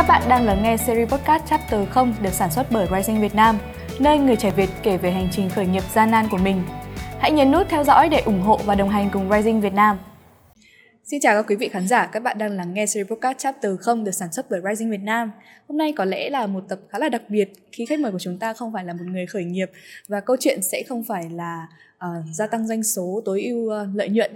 Các bạn đang lắng nghe series podcast Chapter 0 được sản xuất bởi Rising Việt Nam, nơi người trẻ Việt kể về hành trình khởi nghiệp gian nan của mình. Hãy nhấn nút theo dõi để ủng hộ và đồng hành cùng Rising Việt Nam. Xin chào các quý vị khán giả, các bạn đang lắng nghe series podcast Chapter 0 được sản xuất bởi Rising Việt Nam. Hôm nay có lẽ là một tập khá là đặc biệt khi khách mời của chúng ta không phải là một người khởi nghiệp và câu chuyện sẽ không phải là uh, gia tăng doanh số tối ưu uh, lợi nhuận.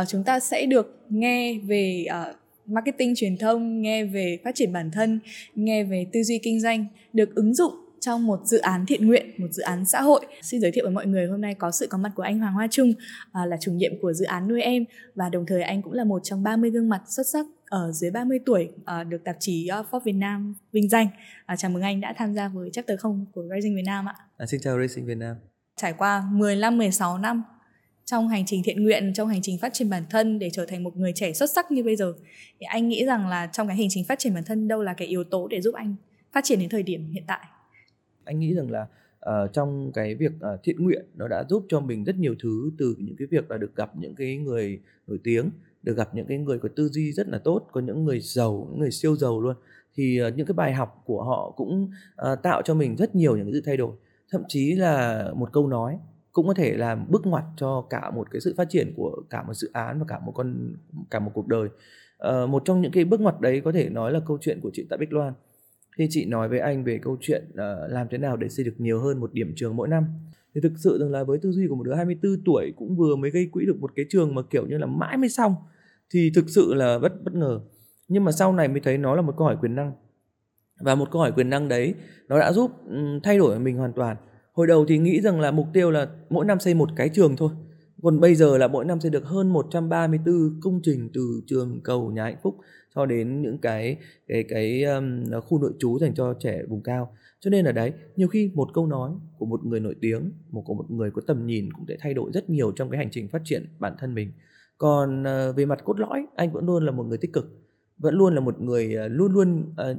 Uh, chúng ta sẽ được nghe về uh, marketing truyền thông, nghe về phát triển bản thân, nghe về tư duy kinh doanh được ứng dụng trong một dự án thiện nguyện, một dự án xã hội. Xin giới thiệu với mọi người hôm nay có sự có mặt của anh Hoàng Hoa Trung à, là chủ nhiệm của dự án nuôi em và đồng thời anh cũng là một trong 30 gương mặt xuất sắc ở dưới 30 tuổi à, được tạp chí uh, Forbes Việt Nam vinh danh. À, chào mừng anh đã tham gia với chapter 0 của Rising Việt Nam ạ. À, xin chào Racing Việt Nam. Trải qua 15 16 năm trong hành trình thiện nguyện trong hành trình phát triển bản thân để trở thành một người trẻ xuất sắc như bây giờ. Thì anh nghĩ rằng là trong cái hành trình phát triển bản thân đâu là cái yếu tố để giúp anh phát triển đến thời điểm hiện tại? Anh nghĩ rằng là uh, trong cái việc uh, thiện nguyện nó đã giúp cho mình rất nhiều thứ từ những cái việc là được gặp những cái người nổi tiếng được gặp những cái người có tư duy rất là tốt có những người giàu những người siêu giàu luôn. Thì uh, những cái bài học của họ cũng uh, tạo cho mình rất nhiều những sự thay đổi. Thậm chí là một câu nói cũng có thể làm bước ngoặt cho cả một cái sự phát triển của cả một dự án và cả một con cả một cuộc đời. Uh, một trong những cái bước ngoặt đấy có thể nói là câu chuyện của chị Tạ Bích Loan. Khi chị nói với anh về câu chuyện uh, làm thế nào để xây được nhiều hơn một điểm trường mỗi năm thì thực sự rằng là với tư duy của một đứa 24 tuổi cũng vừa mới gây quỹ được một cái trường mà kiểu như là mãi mới xong thì thực sự là bất bất ngờ. Nhưng mà sau này mới thấy nó là một câu hỏi quyền năng. Và một câu hỏi quyền năng đấy nó đã giúp thay đổi mình hoàn toàn hồi đầu thì nghĩ rằng là mục tiêu là mỗi năm xây một cái trường thôi. Còn bây giờ là mỗi năm xây được hơn 134 công trình từ trường cầu nhà hạnh phúc cho đến những cái cái cái um, khu nội trú dành cho trẻ vùng cao. Cho nên là đấy nhiều khi một câu nói của một người nổi tiếng một của một người có tầm nhìn cũng sẽ thay đổi rất nhiều trong cái hành trình phát triển bản thân mình. Còn uh, về mặt cốt lõi anh vẫn luôn là một người tích cực. Vẫn luôn là một người uh, luôn luôn uh,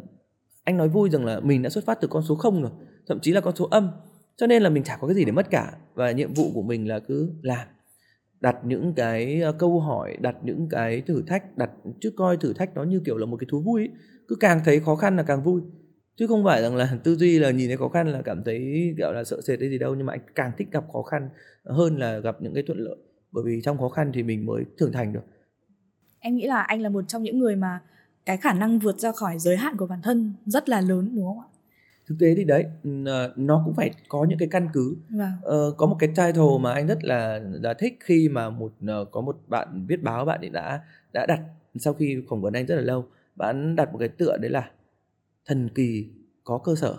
anh nói vui rằng là mình đã xuất phát từ con số không rồi thậm chí là con số âm cho nên là mình chả có cái gì để mất cả. Và nhiệm vụ của mình là cứ làm. Đặt những cái ờ, câu hỏi, đặt những cái thử thách, đặt, chứ coi thử thách nó như kiểu là một cái thú vui ấy. cứ càng thấy khó khăn là càng vui. Chứ không phải rằng là tư duy là nhìn thấy khó khăn là cảm thấy, kiểu là, sợ sệt hay gì đâu, nhưng mà anh càng thích gặp khó khăn hơn là gặp những cái thuận lợi. Bởi vì trong khó khăn thì mình mới trưởng thành được. Em nghĩ là anh là một trong những người mà cái khả năng vượt ra khỏi giới hạn của bản thân rất là lớn, đúng không ạ? Thực tế thì đấy ờ, nó cũng phải có những cái căn cứ vâng. ờ, có một cái title mà anh rất là là thích khi mà một ờ, có một bạn viết báo bạn ấy đã đã đặt sau khi phỏng vấn anh rất là lâu bạn đặt một cái tựa đấy là thần kỳ có cơ sở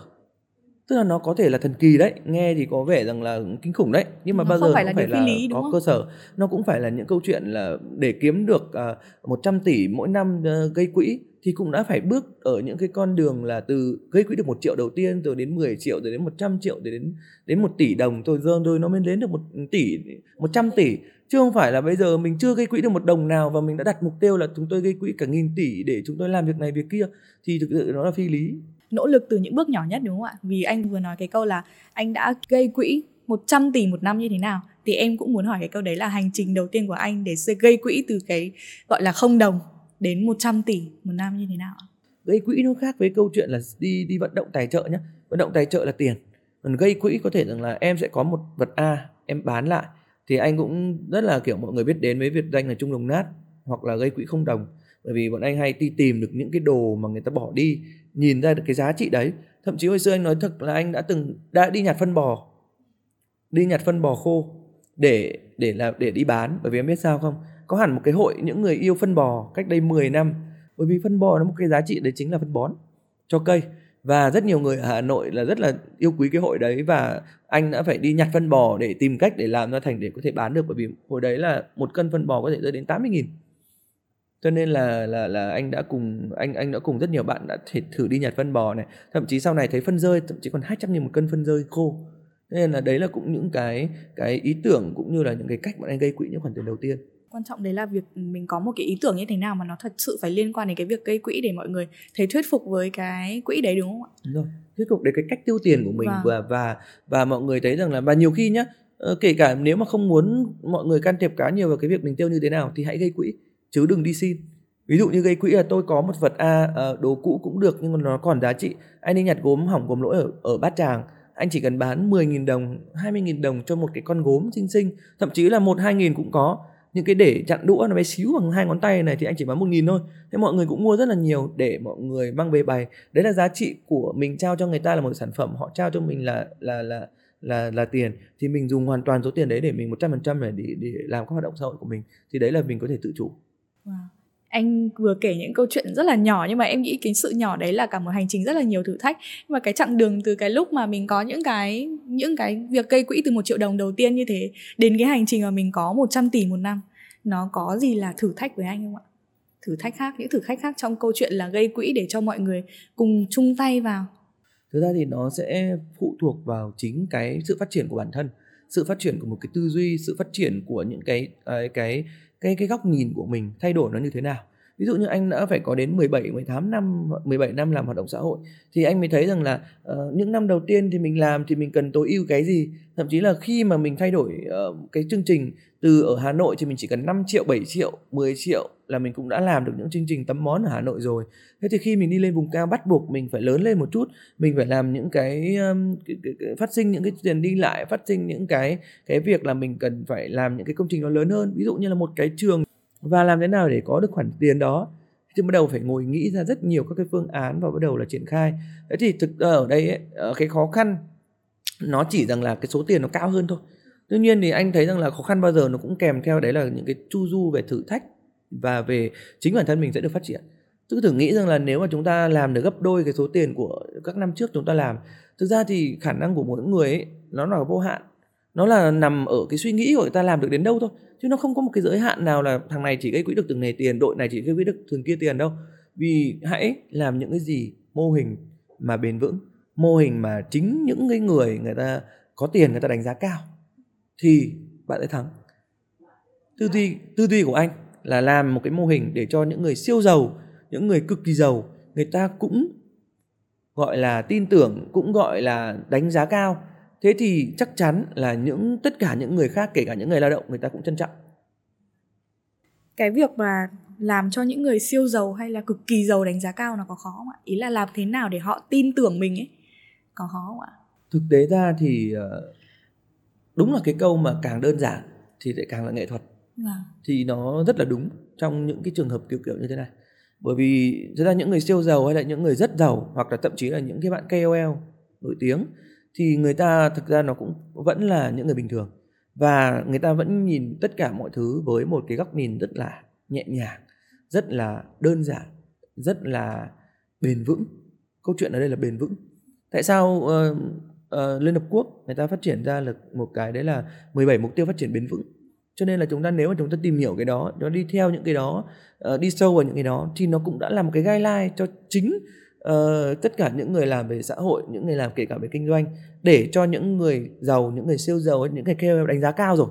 tức là nó có thể là thần kỳ đấy nghe thì có vẻ rằng là kinh khủng đấy. Nhưng mà nó bao giờ phải là phải là lý, có cơ sở. Nó cũng phải là những câu chuyện là để kiếm được uh, à, 100 tỷ mỗi năm uh, gây quỹ thì cũng đã phải bước ở những cái con đường là từ gây quỹ được một triệu đầu tiên rồi đến 10 triệu rồi đến 100 triệu rồi đến đến một tỷ đồng. Rồi giờ rồi nó mới đến được một tỷ 100 tỷ. Chứ không phải là bây giờ mình chưa gây quỹ được một đồng nào và mình đã đặt mục tiêu là chúng tôi gây quỹ cả nghìn tỷ để chúng tôi làm việc này việc kia thì thực sự nó là phi lý nỗ lực từ những bước nhỏ nhất, đúng không ạ? Vì anh vừa nói cái câu là anh đã gây quỹ 100 tỷ một năm như thế nào, thì em cũng muốn hỏi cái câu đấy là hành trình đầu tiên của anh để gây quỹ từ cái gọi là không đồng đến 100 tỷ một năm như thế nào gây quỹ nó khác với câu chuyện là đi đi vận động tài trợ nhé vận động tài trợ là tiền. Còn gây quỹ có thể rằng là em sẽ có một vật A, em bán lại. Thì anh cũng rất là kiểu mọi người biết đến với việc danh là trung đồng nát, hoặc là gây quỹ không đồng bởi vì bọn anh hay đi tìm được những cái đồ mà người ta bỏ đi, nhìn ra được cái giá trị đấy. Thậm chí hồi xưa anh nói thật là anh đã từng, đã đi nhặt phân bò, đi nhặt phân bò khô để để là, để đi bán. Bởi vì em biết sao không? Có hẳn một cái hội những người yêu phân bò cách đây 10 năm. Bởi vì phân bò nó một cái giá trị đấy chính là phân bón cho cây. Và rất nhiều người ở Hà Nội là rất là yêu quý cái hội đấy và anh đã phải đi nhặt phân bò để tìm cách để làm ra thành để có thể bán được. Bởi vì hồi đấy là một cân phân bò có thể rơi đến 80 nghìn cho nên là là là anh đã cùng anh anh đã cùng rất nhiều bạn đã thể thử đi nhặt phân bò này thậm chí sau này thấy phân rơi thậm chí còn 200 nghìn một cân phân rơi khô nên là đấy là cũng những cái cái ý tưởng cũng như là những cái cách bọn anh gây quỹ những khoản tiền đầu tiên quan trọng đấy là việc mình có một cái ý tưởng như thế nào mà nó thật sự phải liên quan đến cái việc gây quỹ để mọi người thấy thuyết phục với cái quỹ đấy đúng không ạ? Đúng rồi, thuyết phục đến cái cách tiêu tiền của mình vâng. và và và mọi người thấy rằng là và nhiều khi nhá, ờ, kể cả nếu mà không muốn mọi người can thiệp quá nhiều vào cái việc mình tiêu như thế nào thì hãy gây quỹ chứ đừng đi xin. Ví dụ như gây quỹ là tôi có một vật a à, ờ, đồ cũ cũng được nhưng mà nó còn giá trị. Anh đi nhặt gốm hỏng gốm lỗi ở ở bát tràng. Anh chỉ cần bán 10.000 đồng 20.000 đồng cho một cái con gốm xinh xinh. Thậm chí là một hai nghìn cũng có. Những cái để chặn đũa nó bé xíu bằng hai ngón tay này thì anh chỉ bán một nghìn thôi. Thế mọi người cũng mua rất là nhiều để mọi người mang về bày. Đấy là giá trị của mình trao cho người ta là một sản phẩm. Họ trao cho mình là là là là là tiền. Thì mình dùng hoàn toàn số tiền đấy để mình một trăm phần trăm để để làm các hoạt động xã hội của mình. Thì đấy là mình có thể tự chủ wow anh vừa kể những câu chuyện rất là nhỏ, nhưng mà em nghĩ cái sự nhỏ đấy là cả một hành trình rất là nhiều thử thách. Nhưng mà cái chặng đường từ cái lúc mà mình có những cái những cái việc gây quỹ từ một triệu đồng đầu tiên như thế đến cái hành trình mà mình có 100 tỷ một năm, nó có gì là thử thách với anh không ạ? Thử thách khác, những thử thách khác trong câu chuyện là gây quỹ để cho mọi người cùng chung tay vào. Thực ra thì nó sẽ phụ thuộc vào chính cái sự phát triển của bản thân, sự phát triển của một cái tư duy, sự phát triển của những cái cái cái cái cái góc nhìn của mình thay đổi nó như thế nào? Ví dụ như anh đã phải có đến 17 18 năm 17 năm làm hoạt động xã hội thì anh mới thấy rằng là uh, những năm đầu tiên thì mình làm thì mình cần tối ưu cái gì? Thậm chí là khi mà mình thay đổi uh, cái chương trình từ ở Hà Nội thì mình chỉ cần 5 triệu 7 triệu 10 triệu là mình cũng đã làm được những chương trình tấm món ở Hà Nội rồi. Thế thì khi mình đi lên vùng cao bắt buộc mình phải lớn lên một chút mình phải làm những cái, um, cái, cái, cái phát sinh những cái tiền đi lại phát sinh những cái cái việc là mình cần phải làm những cái công trình nó lớn hơn. Ví dụ như là một cái trường và làm thế nào để có được khoản tiền đó? Thì bắt đầu phải ngồi nghĩ ra rất nhiều các cái phương án và bắt đầu là triển khai. Thế thì thực ở đây ấy, ờ, cái khó khăn nó chỉ rằng là cái số tiền nó cao hơn thôi. Tuy nhiên thì anh thấy rằng là khó khăn bao giờ nó cũng kèm theo đấy là những cái chu du về thử thách và về chính bản thân mình sẽ được phát triển. Cứ thử nghĩ rằng là nếu mà chúng ta làm được gấp đôi cái số tiền của các năm trước chúng ta làm thực ra thì khả năng của mỗi người ấy nó là vô hạn nó là nằm ở cái suy nghĩ của người ta làm được đến đâu thôi, chứ nó không có một cái giới hạn nào là thằng này chỉ gây quỹ được từng này tiền, đội này chỉ gây quỹ được từng kia tiền đâu. Vì hãy làm những cái gì mô hình mà bền vững, mô hình mà chính những cái người người ta có tiền người ta đánh giá cao, thì bạn sẽ thắng. Tư duy tư duy của anh là làm một cái mô hình để cho những người siêu giàu, những người cực kỳ giàu, người ta cũng gọi là tin tưởng, cũng gọi là đánh giá cao thế thì chắc chắn là những tất cả những người khác kể cả những người lao động người ta cũng trân trọng. Cái việc mà làm cho những người siêu giàu hay là cực kỳ giàu đánh giá cao nó có khó không ạ? Ý là làm thế nào để họ tin tưởng mình ấy? Có khó không ạ? Thực tế ra thì ờ, đúng là cái câu mà càng đơn giản thì lại càng là nghệ thuật. À. thì nó rất là đúng trong những cái trường hợp kiểu kiểu như thế này. Bởi vì thực ra những người siêu giàu hay là những người rất giàu hoặc là thậm chí là những cái bạn KOL nổi tiếng thì người ta thực ra nó cũng vẫn là những người bình thường. Và người ta vẫn nhìn tất cả mọi thứ với một cái góc nhìn rất là nhẹ nhàng rất là đơn giản rất là bền vững. Câu chuyện ở đây là bền vững. Tại sao uh, uh, liên hợp quốc người ta phát triển ra được một cái đấy là 17 mục tiêu phát triển bền vững? Cho nên là chúng ta nếu mà chúng ta tìm hiểu cái đó nó đi theo những cái đó uh, đi sâu vào những cái đó thì nó cũng đã là một cái guideline cho chính uh, tất cả những người làm về xã hội những người làm kể cả về kinh doanh để cho những người giàu những người siêu giàu những cái KOL đánh giá cao rồi.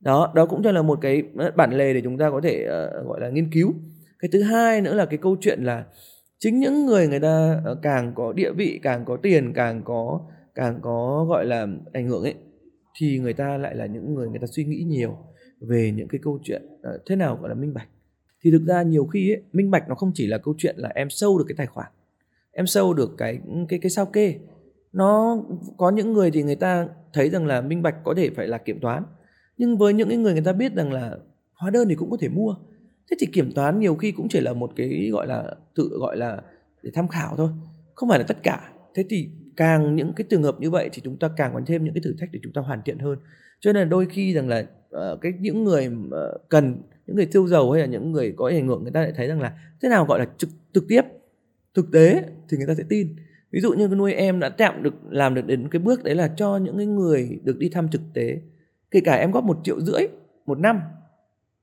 Đó đó cũng cho là một cái ờ, bản lề để chúng ta có thể uh, gọi là nghiên cứu. Cái thứ hai nữa là cái câu chuyện là chính những người người ta uh, càng có địa vị càng có tiền càng có càng có gọi là ảnh hưởng ấy thì người ta lại là những người người ta suy nghĩ nhiều về những cái câu chuyện uh, thế nào gọi là minh bạch. Thì thực ra nhiều khi ấy, minh bạch nó không chỉ là câu chuyện là em sâu được cái tài khoản em sâu được cái cái cái sao kê. Nó có những người thì người ta thấy rằng là minh bạch có thể phải là kiểm toán. Nhưng với những cái người người ta biết rằng là hóa đơn thì cũng có thể mua. Thế thì kiểm toán nhiều khi cũng chỉ là một cái gọi là tự gọi là để tham khảo thôi không phải là tất cả. Thế thì càng những cái trường hợp như vậy thì chúng ta càng còn thêm những cái thử thách để chúng ta hoàn thiện hơn. Cho nên là đôi khi rằng là uh, cái những người uh, cần những người tiêu dầu hay là những người có ảnh hưởng người ta lại thấy rằng là thế nào gọi là trực trực tiếp thực tế thì người ta sẽ tin. Ví dụ như cái nuôi em đã chạm được, làm được đến cái bước đấy là cho những cái người được đi thăm thực tế. Kể cả em góp một triệu rưỡi một năm,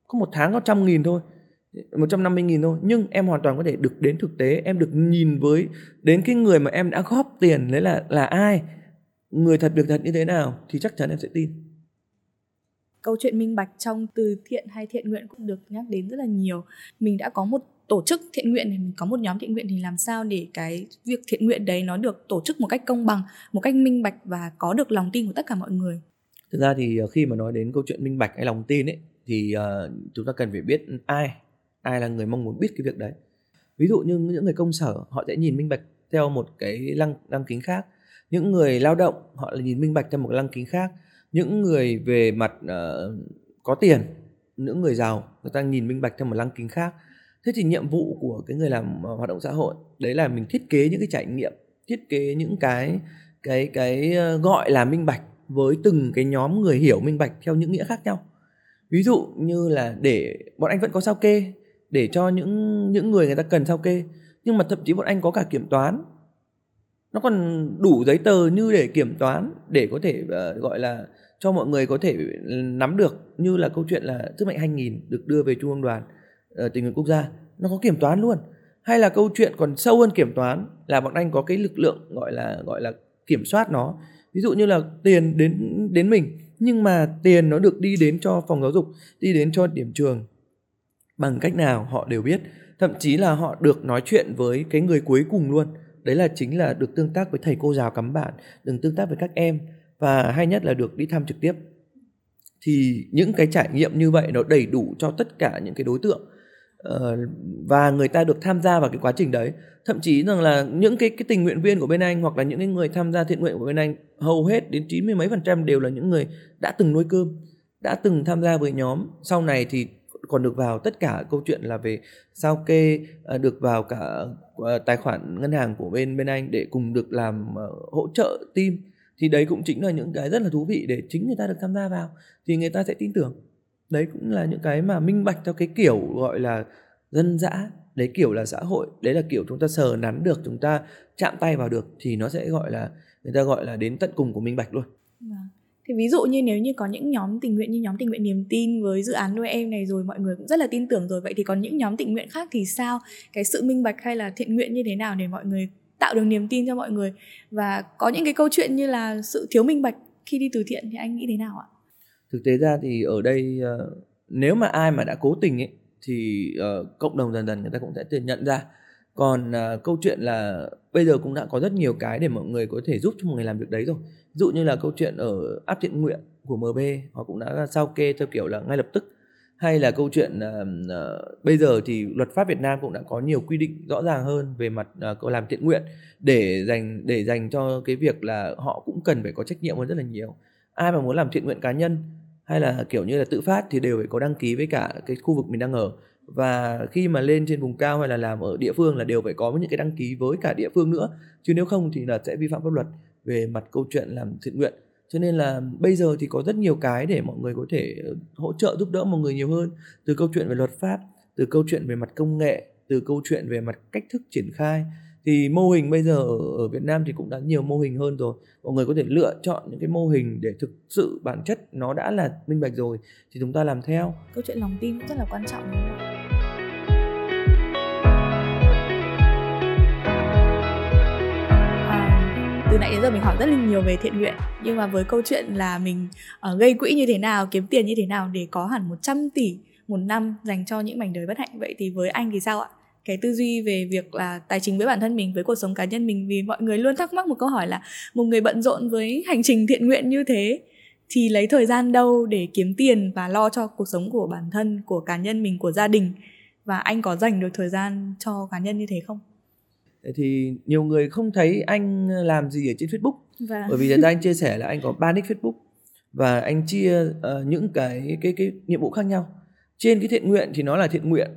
có một tháng có trăm nghìn thôi, một trăm năm mươi nghìn thôi, nhưng em hoàn toàn có thể được đến thực tế, em được nhìn với, đến cái người mà em đã góp tiền đấy là là ai, người thật, việc thật như thế nào thì chắc chắn em sẽ tin. Câu chuyện minh bạch trong từ thiện hay thiện nguyện cũng được nhắc đến rất là nhiều. Mình đã có một tổ chức thiện nguyện thì mình có một nhóm thiện nguyện thì làm sao để cái việc thiện nguyện đấy nó được tổ chức một cách công bằng một cách minh bạch và có được lòng tin của tất cả mọi người? Thực ra thì ờ, khi mà nói đến câu chuyện minh bạch hay lòng tin ấy thì uh, chúng ta cần phải biết ai ai là người mong muốn biết cái việc đấy. Ví dụ như những người công sở họ sẽ nhìn minh bạch theo một cái lăng lăng kính khác. Những người lao động họ là nhìn minh bạch theo một lăng kính khác. Những người về mặt uh, có tiền những người giàu người ta nhìn minh bạch theo một lăng kính khác thế thì nhiệm vụ của cái người làm ờ, hoạt động xã hội đấy là mình thiết kế những cái trải nghiệm thiết kế những cái cái cái ờ, gọi là minh bạch với từng cái nhóm người hiểu minh bạch theo những nghĩa khác nhau. Ví dụ như là để bọn anh vẫn có sao kê để cho những những người người ta cần sao kê nhưng mà thậm chí bọn anh có cả kiểm toán. Nó còn đủ giấy tờ như để kiểm toán để có thể uh, gọi là cho mọi người có thể ừ, nắm được như là câu chuyện là sức mạnh 2000 được đưa về trung ương đoàn uh, tình nguyện quốc gia nó có kiểm toán luôn. Hay là câu chuyện còn sâu hơn kiểm toán là bọn anh có cái lực lượng gọi là gọi là kiểm soát nó. Ví dụ như là tiền đến đến mình nhưng mà tiền nó được đi đến cho phòng giáo dục đi đến cho điểm trường. Bằng cách nào họ đều biết. Thậm chí là họ được nói chuyện với cái người cuối cùng luôn. Đấy là chính là được tương tác với thầy cô giáo cắm bản được tương tác với các em. Và hay nhất là được đi thăm trực tiếp. Thì những cái trải nghiệm như vậy nó đầy đủ cho tất cả những cái đối tượng. Ờ, và người ta được tham gia vào cái quá trình đấy. Thậm chí rằng là những cái cái tình nguyện viên của bên anh hoặc là những cái người tham gia thiện nguyện của bên anh, hầu hết đến chín mươi mấy phần trăm đều là những người đã từng nuôi cơm, đã từng tham gia với nhóm. Sau này thì còn được vào tất cả câu chuyện là về sao kê ờ, được vào cả ờ, tài khoản ngân hàng của bên bên anh để cùng được làm hỗ trợ team. Thì đấy cũng chính là những cái rất là thú vị để chính người ta được tham gia vào thì người ta sẽ tin tưởng đấy cũng là những cái mà minh bạch theo cái kiểu gọi là dân dã, đấy kiểu là xã hội, đấy là kiểu chúng ta sờ nắn được, chúng ta chạm tay vào được thì nó sẽ gọi là, người ta gọi là đến tận cùng của minh bạch luôn. Vâng. Thì ví dụ như nếu như có những nhóm tình nguyện như nhóm tình nguyện niềm tin với dự án nuôi em này rồi, mọi người cũng rất là tin tưởng rồi, vậy thì còn những nhóm tình nguyện khác thì sao? Cái sự minh bạch hay là thiện nguyện như thế nào để mọi người tạo được niềm tin cho mọi người? Và có những cái câu chuyện như là sự thiếu minh bạch khi đi từ thiện thì anh nghĩ thế nào ạ? Thực tế ra thì ở đây uh, nếu mà ai mà đã cố tình ấy thì uh, cộng đồng dần dần người ta cũng sẽ tự nhận ra. Còn uh, câu chuyện là bây giờ cũng đã có rất nhiều cái để mọi người có thể giúp cho mọi người làm việc đấy rồi. Ví dụ như là câu chuyện ở áp thiện nguyện của MB họ cũng đã sao kê theo kiểu là ngay lập tức. Hay là câu chuyện uh, uh, bây giờ thì luật pháp Việt Nam cũng đã có nhiều quy định rõ ràng hơn về mặt uh, làm thiện nguyện để dành để dành cho cái việc là họ cũng cần phải có trách nhiệm hơn rất là nhiều. Ai mà muốn làm thiện nguyện cá nhân hay là, kiểu như là, tự phát thì đều phải có đăng ký với cả cái khu vực mình đang ở. Và khi mà lên trên vùng cao hay là làm ở địa phương là đều phải có những cái đăng ký với cả địa phương nữa. Chứ nếu không thì là sẽ vi phạm pháp luật về mặt câu chuyện làm thiện nguyện. Cho nên là bây giờ thì có rất nhiều cái để mọi người có thể ờ, hỗ trợ, giúp đỡ mọi người nhiều hơn. Từ câu chuyện về luật pháp, từ câu chuyện về mặt công nghệ, từ câu chuyện về mặt cách thức triển khai thì mô hình bây giờ ở, ở Việt Nam thì cũng đã nhiều mô hình hơn rồi. Mọi người có thể lựa chọn những cái mô hình để thực sự bản chất nó đã là minh bạch rồi thì chúng ta làm theo. Câu chuyện lòng tin cũng rất là quan trọng đúng không? À, từ nãy đến giờ mình hỏi rất là nhiều về thiện nguyện nhưng mà với câu chuyện là mình uh, gây quỹ như thế nào kiếm tiền như thế nào để có hẳn 100 tỷ một năm dành cho những mảnh đời bất hạnh vậy thì với anh thì sao ạ? Cái tư duy về việc là tài chính với bản thân mình với cuộc sống cá nhân mình vì mọi người luôn thắc mắc một câu hỏi là một người bận rộn với hành trình thiện nguyện như thế thì lấy thời gian đâu để kiếm tiền và lo cho cuộc sống của bản thân của cá nhân mình của gia đình? Và anh có dành được thời gian cho cá nhân như thế không? Thì nhiều người không thấy anh làm gì ở trên Facebook. Vâng. bởi vì là anh chia sẻ là anh có ba nick Facebook và anh chia uh, những cái cái cái nhiệm vụ khác nhau. Trên cái thiện nguyện thì nó là thiện nguyện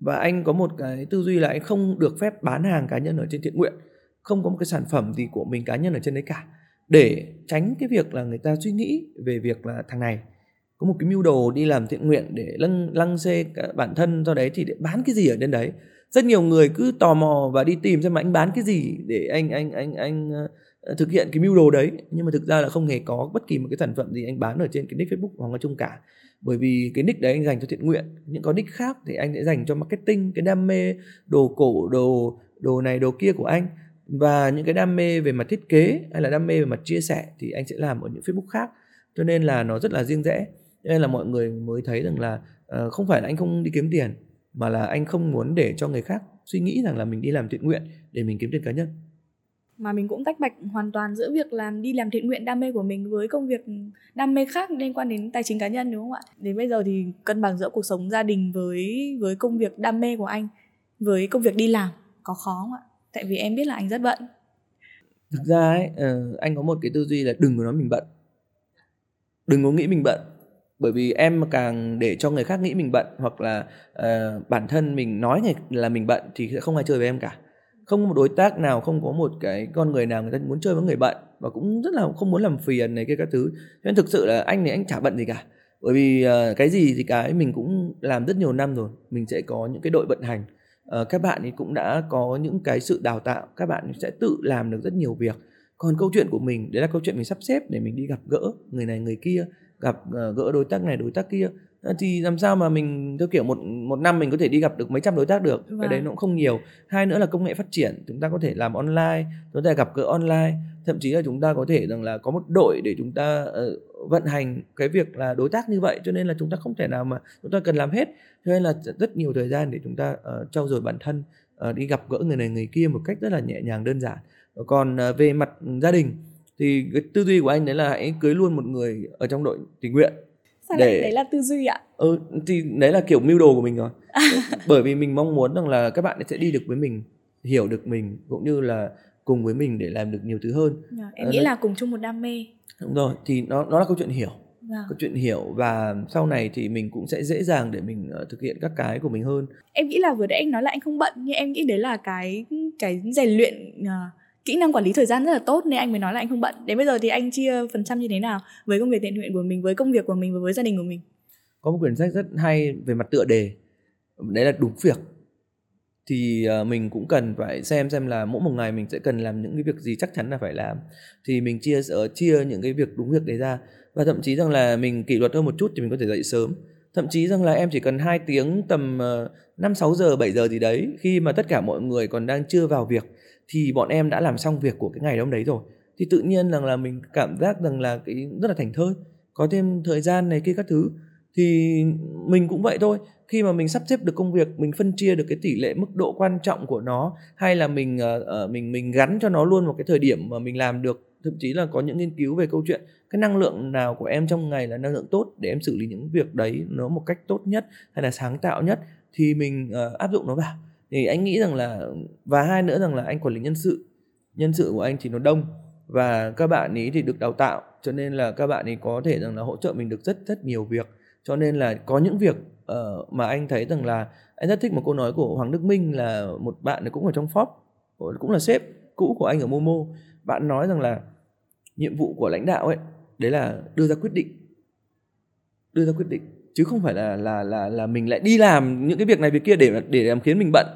và anh có một cái tư duy là anh không được phép bán hàng cá nhân ở trên thiện nguyện. Không có một cái sản phẩm gì của mình cá nhân ở trên đấy cả. Để tránh cái việc là người ta suy nghĩ về việc là thằng này có một cái mưu đồ đi làm thiện nguyện để lăng lăng xê bản thân do đấy thì để bán cái gì ở trên đấy? Rất nhiều người cứ tò mò và đi tìm xem mà anh bán cái gì để anh anh anh anh ờ, thực hiện cái mưu đồ đấy nhưng mà thực ra là không hề có bất kỳ một cái sản phẩm gì anh bán ở trên cái nick Facebook hoặc là chung cả. Bởi vì cái nick đấy anh dành cho thiện nguyện những có nick khác thì anh sẽ dành cho marketing cái đam mê đồ cổ đồ đồ này đồ kia của anh. Và những cái đam mê về mặt thiết kế hay là đam mê về mặt chia sẻ thì anh sẽ làm ở những Facebook khác. Cho nên là nó rất là riêng rẽ. Nên là mọi người mới thấy rằng là uh, không phải là anh không đi kiếm tiền mà là anh không muốn để cho người khác suy nghĩ rằng là mình đi làm thiện nguyện để mình kiếm tiền cá nhân mà mình cũng tách bạch hoàn toàn giữa việc làm đi làm thiện nguyện đam mê của mình với công việc đam mê khác liên quan đến tài chính cá nhân đúng không ạ? Đến bây giờ thì cân bằng giữa cuộc sống gia đình với với công việc đam mê của anh với công việc đi làm có khó không ạ? Tại vì em biết là anh rất bận. Thực ra ấy, ờ, anh có một cái tư duy là đừng có nói mình bận. Đừng có nghĩ mình bận bởi vì em càng để cho người khác nghĩ mình bận hoặc là uh, bản thân mình nói là mình bận thì sẽ không ai chơi với em cả không có một đối tác nào không có một cái con người nào người ta muốn chơi với người bận và cũng rất là không muốn làm phiền này kia các thứ. Cho nên thực sự là anh thì anh chả bận gì cả. Bởi vì uh, cái gì thì cái mình cũng làm rất nhiều năm rồi. Mình sẽ có những cái đội vận hành. Uh, các bạn thì cũng đã có những cái sự đào tạo. Các bạn sẽ tự làm được rất nhiều việc. Còn câu chuyện của mình đấy là câu chuyện mình sắp xếp để mình đi gặp gỡ người này người kia gặp uh, gỡ đối tác này đối tác kia thì làm sao mà mình theo kiểu một một năm mình có thể đi gặp được mấy trăm đối tác được vâng. cái đấy vâng. nó cũng không nhiều hai nữa là công nghệ phát triển chúng ta có thể làm online chúng ta gặp gỡ online thậm chí là chúng ta có thể rằng là có một đội để chúng ta uh, vận hành cái việc là đối tác như vậy cho nên là chúng ta không thể nào mà chúng ta cần làm hết cho nên là rất nhiều thời gian để chúng ta uh, trau dồi bản thân uh, đi gặp gỡ người này người kia một cách rất là nhẹ nhàng đơn giản còn uh, về mặt gia đình thì cái tư duy của anh đấy là hãy cưới luôn một người ở trong đội tình nguyện Sao để đấy là tư duy ạ? Ừ thì đấy là kiểu mưu đồ của mình rồi. Bởi vì mình mong muốn rằng là các bạn sẽ đi được với mình, hiểu được mình cũng như là cùng với mình để làm được nhiều thứ hơn. À, em nghĩ là cùng chung một đam mê. Đúng rồi, thì nó nó là câu chuyện hiểu. Vâng. câu chuyện hiểu và sau này thì mình cũng sẽ dễ dàng để mình uh, thực hiện các cái của mình hơn em nghĩ là vừa nãy anh nói là anh không bận nhưng em nghĩ đấy là cái cái rèn luyện uh, kỹ năng quản lý thời gian rất là tốt nên anh mới nói là anh không bận. Đến bây giờ thì anh chia phần trăm như thế nào với công việc thiện nguyện của mình, với công việc của mình và với gia đình của mình? Có một quyển sách rất hay về mặt tựa đề. Đấy là đúng việc. Thì ờ, mình cũng cần phải xem xem là mỗi một ngày mình sẽ cần làm những cái việc gì chắc chắn là phải làm. Thì mình chia ờ, chia những cái việc đúng việc đấy ra. Và thậm chí rằng là mình kỷ luật hơn một chút thì mình có thể dậy sớm. Thậm chí rằng là em chỉ cần 2 tiếng tầm ờ, 5 6 giờ 7 giờ gì đấy khi mà tất cả mọi người còn đang chưa vào việc thì bọn em đã làm xong việc của cái ngày hôm đấy rồi. Thì tự nhiên rằng là mình cảm giác rằng là cái rất là thành thơi có thêm thời gian này kia các thứ. Thì mình cũng vậy thôi khi mà mình sắp xếp được công việc mình phân chia được cái tỷ lệ mức độ quan trọng của nó hay là mình uh, mình mình gắn cho nó luôn một cái thời điểm mà mình làm được thậm chí là có những nghiên cứu về câu chuyện cái năng lượng nào của em trong ngày là năng lượng tốt để em xử lý những việc đấy nó một cách tốt nhất hay là sáng tạo nhất thì mình uh, áp dụng nó vào thì anh nghĩ rằng là và hai nữa rằng là anh quản lý nhân sự. Nhân sự của anh thì nó đông và các bạn ấy thì được đào tạo cho nên là các bạn ấy có thể rằng là hỗ trợ mình được rất rất nhiều việc. Cho nên là có những việc uh, mà anh thấy rằng là anh rất thích một câu nói của Hoàng Đức Minh là một bạn cũng ở trong Forbes cũng là sếp cũ của anh ở Momo. Bạn nói rằng là nhiệm vụ của lãnh đạo ấy đấy là đưa ra quyết định. Đưa ra quyết định chứ không phải là là là là mình lại đi làm những cái việc này việc kia để để làm khiến mình bận.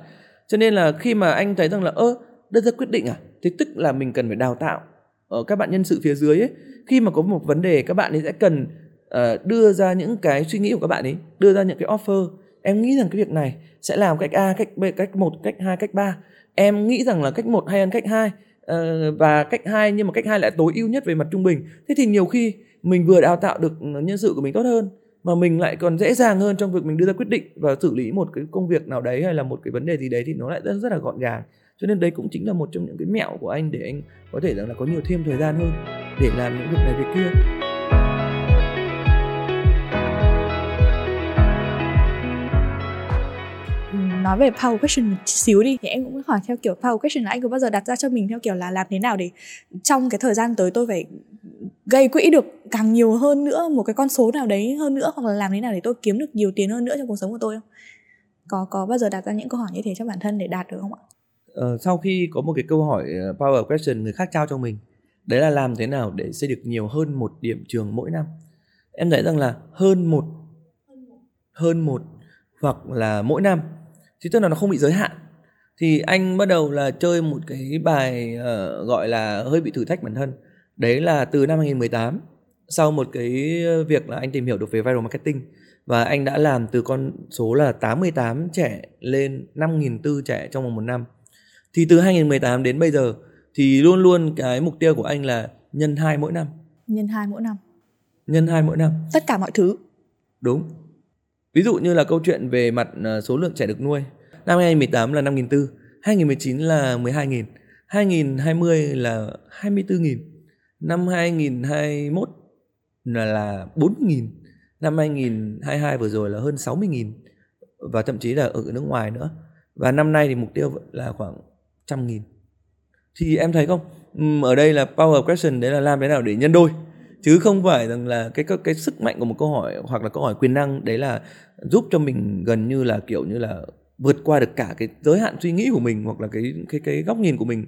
Cho nên là khi mà anh thấy rằng là ơ đưa ra quyết định à? Thì tức là mình cần phải đào tạo ở các bạn nhân sự phía dưới ấy. Khi mà có một vấn đề các bạn ấy sẽ cần uh, đưa ra những cái suy nghĩ của các bạn ấy đưa ra những cái offer. Em nghĩ rằng cái việc này sẽ làm cách a cách b cách một cách hai cách ba. Em nghĩ rằng là cách một hay hơn cách hai uh, và cách hai nhưng mà cách hai lại tối ưu nhất về mặt trung bình. Thế thì nhiều khi mình vừa đào tạo được nhân sự của mình tốt hơn mà mình lại còn dễ dàng hơn trong việc mình đưa ra quyết định và xử lý một cái công việc nào đấy hay là một cái vấn đề gì đấy thì nó lại rất rất là gọn gàng. Cho nên đấy cũng chính là một trong những cái mẹo của anh để anh có thể rằng là có nhiều thêm thời gian hơn để làm những việc này, việc kia. Nói về power question một xíu đi thì em cũng hỏi theo kiểu power question là anh có bao giờ đặt ra cho mình theo kiểu là làm thế nào để trong cái thời gian tới tôi phải gây quỹ được càng nhiều hơn nữa một cái con số nào đấy hơn nữa hoặc là làm thế nào để tôi kiếm được nhiều tiền hơn nữa trong cuộc sống của tôi không? Có có bao giờ đặt ra những câu hỏi như thế cho bản thân để đạt được không ạ? Ờ, sau khi có một cái câu hỏi ờ, power question người khác trao cho mình đấy là làm thế nào để xây được nhiều hơn một điểm trường mỗi năm? Em thấy rằng là hơn một hơn một hoặc là mỗi năm thì tức là nó không bị giới hạn. Thì anh bắt đầu là chơi một cái bài uh, gọi là hơi bị thử thách bản thân. Đấy là từ năm 2018 sau một cái việc là anh tìm hiểu được về viral marketing. Và anh đã làm từ con số là 88 trẻ lên 5.400 trẻ trong vòng một năm. Thì từ 2018 đến bây giờ thì luôn luôn cái mục tiêu của anh là nhân 2 mỗi năm. Nhân 2 mỗi năm. Nhân 2 mỗi năm. Tất cả mọi thứ. Đúng ví dụ như là câu chuyện về mặt ờ, số lượng trẻ được nuôi. Năm 2018 là 5.400 2019 là 12.000 2020 là 24.000 năm 2021 là là 4.000 năm 2022 vừa rồi là hơn 60.000 và thậm chí là ở nước ngoài nữa. Và năm nay thì mục tiêu là khoảng trăm nghìn. Thì em thấy không? Ở đây là power question đấy là làm thế nào để nhân đôi chứ không phải rằng là cái cái, cái sức mạnh của một câu hỏi hoặc là câu hỏi quyền năng đấy là giúp cho mình gần như là kiểu như là vượt qua được cả cái giới hạn suy nghĩ của mình hoặc là cái cái cái góc nhìn của mình.